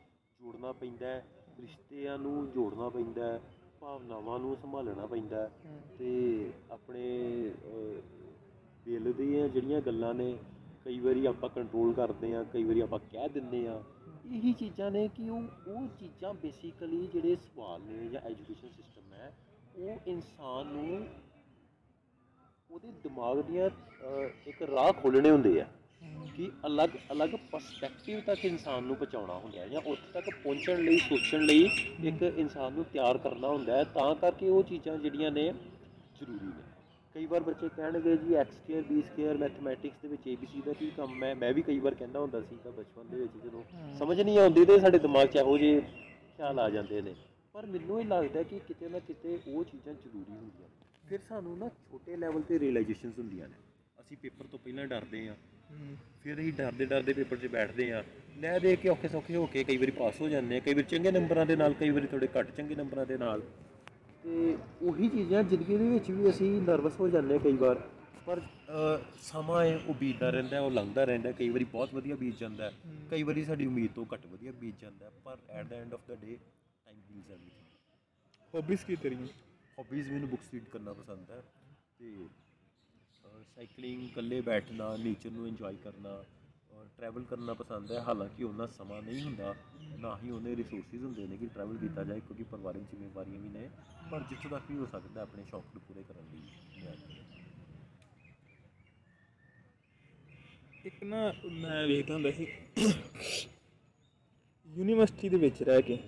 ਜੋੜਨਾ ਪੈਂਦਾ ਹੈ ਰਿਸ਼ਤਿਆਂ ਨੂੰ ਜੋੜਨਾ ਪੈਂਦਾ ਹੈ ਭਾਵਨਾਵਾਂ ਨੂੰ ਸੰਭਾਲਣਾ ਪੈਂਦਾ ਹੈ ਤੇ ਆਪਣੇ ਦਿਲ ਦੀਆਂ ਜਿਹੜੀਆਂ ਗੱਲਾਂ ਨੇ ਕਈ ਵਾਰੀ ਆਪਾਂ ਕੰਟਰੋਲ ਕਰਦੇ ਆ ਕਈ ਵਾਰੀ ਆਪਾਂ ਕਹਿ ਦਿੰਦੇ ਆ ਇਹੀ ਚੀਜ਼ਾਂ ਨੇ ਕਿ ਉਹ ਉਹ ਚੀਜ਼ਾਂ ਬੇਸਿਕਲੀ ਜਿਹੜੇ ਸਵਾਲ ਨੇ ਜਾਂ ਐਜੂਕੇਸ਼ਨ ਸਿਸਟਮ ਹੈ ਉਹ ਇਨਸਾਨ ਨੂੰ ਉਹਦੇ ਦਿਮਾਗ ਦੀਆਂ ਇੱਕ ਰਾਹ ਖੋਲਣੇ ਹੁੰਦੇ ਆ। ਕਿ ਅਲੱਗ ਅਲੱਗ ਪਰਸਪੈਕਟਿਵ ਤੱਕ ਇਨਸਾਨ ਨੂੰ ਪਹੁੰਚਾਉਣਾ ਹੁੰਦਾ ਹੈ ਜਾਂ ਉੱਥੇ ਤੱਕ ਪਹੁੰਚਣ ਲਈ ਸੋਚਣ ਲਈ ਇੱਕ ਇਨਸਾਨ ਨੂੰ ਤਿਆਰ ਕਰਨਾ ਹੁੰਦਾ ਹੈ ਤਾਂ ਕਰਕੇ ਉਹ ਚੀਜ਼ਾਂ ਜਿਹੜੀਆਂ ਨੇ ਜ਼ਰੂਰੀ ਨੇ। ਕਈ ਵਾਰ ਬੱਚੇ ਕਹਿਣਗੇ ਜੀ x square b square mathematics ਦੇ ਵਿੱਚ ABC ਦਾ ਕੀ ਕੰਮ ਹੈ? ਮੈਂ ਵੀ ਕਈ ਵਾਰ ਕਹਿੰਦਾ ਹੁੰਦਾ ਸੀ ਤਾਂ ਬਚਪਨ ਦੇ ਵਿੱਚ ਜਦੋਂ ਸਮਝ ਨਹੀਂ ਆਉਂਦੀ ਤੇ ਸਾਡੇ ਦਿਮਾਗ 'ਚ ਇਹੋ ਜਿਹੇ ਖਿਆਲ ਆ ਜਾਂਦੇ ਨੇ। ਪਰ ਮੈਨੂੰ ਇਹ ਲੱਗਦਾ ਕਿ ਕਿਤੇ ਨਾ ਕਿਤੇ ਉਹ ਚੀਜ਼ਾਂ ਜ਼ਰੂਰੀ ਹੁੰਦੀਆਂ ਫਿਰ ਸਾਨੂੰ ਨਾ ਛੋਟੇ ਲੈਵਲ ਤੇ ਰੀਅਲਾਈਜੇਸ਼ਨਸ ਹੁੰਦੀਆਂ ਨੇ। ਅਸੀਂ ਪੇਪਰ ਤੋਂ ਪਹਿਲਾਂ ਡਰਦੇ ਆ ਫਿਰ ਅਸੀਂ ਡਰਦੇ ਡਰਦੇ ਪੇਪਰ 'ਚ ਬੈਠਦੇ ਆ ਲੈ ਦੇ ਕੇ ਔਖੇ ਸੌਖੇ ਹੋ ਕੇ ਕਈ ਵਾਰੀ ਪਾਸ ਹੋ ਜਾਂਦੇ ਆ ਕਈ ਵਾਰੀ ਚੰਗੇ ਨੰਬਰਾਂ ਦੇ ਨਾਲ ਕਈ ਵਾਰੀ ਥੋੜੇ ਘੱਟ ਚੰਗੇ ਨੰਬਰਾਂ ਦੇ ਨਾਲ। ਤੇ ਉਹੀ ਚੀਜ਼ਾਂ ਜ਼ਿੰਦਗੀ ਦੇ ਵਿੱਚ ਵੀ ਅਸੀਂ ਨਰਵਸ ਹੋ ਜਾਂਦੇ ਆ ਕਈ ਵਾਰ। ਪਰ ਸਮਾਂ ਹੈ ਉਹ ਬੀਤਦਾ ਰਹਿੰਦਾ ਉਹ ਲੰਘਦਾ ਰਹਿੰਦਾ। ਕਈ ਵਾਰੀ ਬਹੁਤ ਵਧੀਆ ਬੀਤ ਜਾਂਦਾ ਕਈ ਵਾਰੀ ਸਾਡੀ ਉਮੀਦ ਤੋਂ ਘੱਟ ਵਧੀਆ ਬੀਤ ਜਾਂਦਾ ਪਰ at the end of the day time heals everything
hobbies ਕੀ ਤੇਰੀਆਂ?
ਹੌਬੀਜ਼ ਮੈਨੂੰ ਬੁੱਕਸ ਰੀਡ ਕਰਨਾ ਪਸੰਦ ਹੈ। ਤੇ ਸਾਈਕਲਿੰਗ ਇਕੱਲੇ ਬੈਠਣਾ ਨੇਚਰ ਨੂੰ ਇੰਜੋਏ ਕਰਨਾ ਔਰ ਟਰੈਵਲ ਕਰਨਾ ਪਸੰਦ ਹੈ। ਹਾਲਾਂਕਿ ਉਹਨਾਂ ਸਮਾਂ ਨਹੀਂ ਹੁੰਦਾ ਨਾ ਹੀ ਉਹਨੇ ਰਿਸੋਰਸਿਸ ਹੁੰਦੇ ਨੇ ਕਿ ਟਰੈਵਲ ਕੀਤਾ ਜਾਏ ਕਿਉਂਕਿ ਪਰਿਵਾਰਿਕ ਜ਼ਿੰਮੇਵਾਰੀਆਂ ਵੀ ਨੇ ਪਰ ਜਿੱਥੋਂ ਤੱਕ ਵੀ ਹੋ ਸਕਦਾ ਆਪਣੇ ਸ਼ੌਕ ਨੂੰ ਪੂਰੇ ਕਰਨ ਲਈ। ਮੈਂ
ਇੱਕ ਨਾ ਮੈਂ ਵੇਖਦਾ ਹੁੰਦਾ ਸੀ ਯੂਨੀਵਰਸਿਟੀ ਦੇ ਵਿੱਚ ਰਹਿ ਕੇ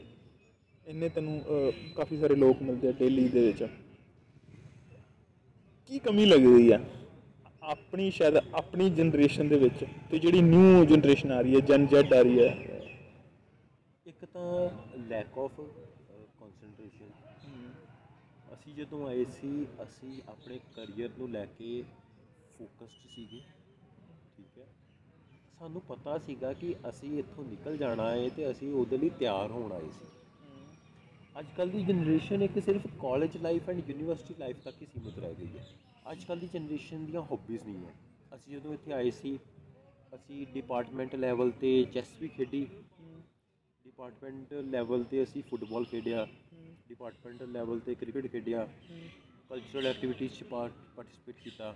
ਇੰਨੇ ਤੈਨੂੰ ਅਹ, ਕਾਫੀ ਸਾਰੇ ਲੋਕ ਮਿਲਦੇ ਆ ਦਿੱਲੀ ਦੇ ਵਿੱਚ। ਕੀ ਕਮੀ ਲੱਗਦੀ ਆ? ਆਪਣੀ ਸ਼ਾਇਦ ਆਪਣੀ ਜਨਰੇਸ਼ਨ ਦੇ ਵਿੱਚ ਤੇ ਜਿਹੜੀ ਨਿਊ ਜਨਰੇਸ਼ਨ ਆ ਰਹੀ ਹੈ ਜਨ ਜ਼ੈਡ ਆ ਰਹੀ ਹੈ।
ਇੱਕ ਤਾਂ ਲੈਕ ਆਫ ਕਨਸੈਂਟਰੇਸ਼ਨ ਅਸੀਂ ਜਦੋਂ ਆਏ ਸੀ ਅਸੀਂ ਆਪਣੇ ਕੈਰੀਅਰ ਨੂੰ ਲੈ ਕੇ ਫੋਕਸਡ ਸੀਗੇ ਠੀਕ ਹੈ। ਸਾਨੂੰ ਪਤਾ ਸੀਗਾ ਕਿ ਅਸੀਂ ਇੱਥੋਂ ਨਿਕਲ ਜਾਣਾ ਹੈ ਤੇ ਅਸੀਂ ਉਹਦੇ ਲਈ ਤਿਆਰ ਹੋਣ ਆਏ ਸੀ। ਅੱਜ ਕੱਲ ਦੀ ਜਨਰੇਸ਼ਨ ਇੱਕ ਸਿਰਫ college life and university life ਤੱਕ ਹੀ ਸੀਮਿਤ ਰਹਿ ਗਈ ਹੈ। ਅੱਜ ਕੱਲ ਦੀ ਜਨਰੇਸ਼ਨ ਦੀਆਂ ਹੌਬੀਜ਼ ਨਹੀਂ ਹੈ। ਅਸੀਂ ਜਦੋਂ ਇੱਥੇ ਆਏ ਸੀ, ਅਸੀਂ ਡਿਪਾਰਟਮੈਂਟ ਲੈਵਲ ਤੇ ਚੈਸ ਵੀ ਖੇਡੀ। ਡਿਪਾਰਟਮੈਂਟ ਲੈਵਲ ਤੇ ਅਸੀਂ ਫੁੱਟਬਾਲ ਖੇਡਿਆ। ਡਿਪਾਰਟਮੈਂਟ ਲੈਵਲ ਤੇ ਕ੍ਰਿਕਟ ਖੇਡਿਆ। ਕਲਚਰਲ ਐਕਟੀਵਿਟੀਜ਼ 'ਚ ਪਾਰਟਿਸਿਪੇਟ ਕੀਤਾ।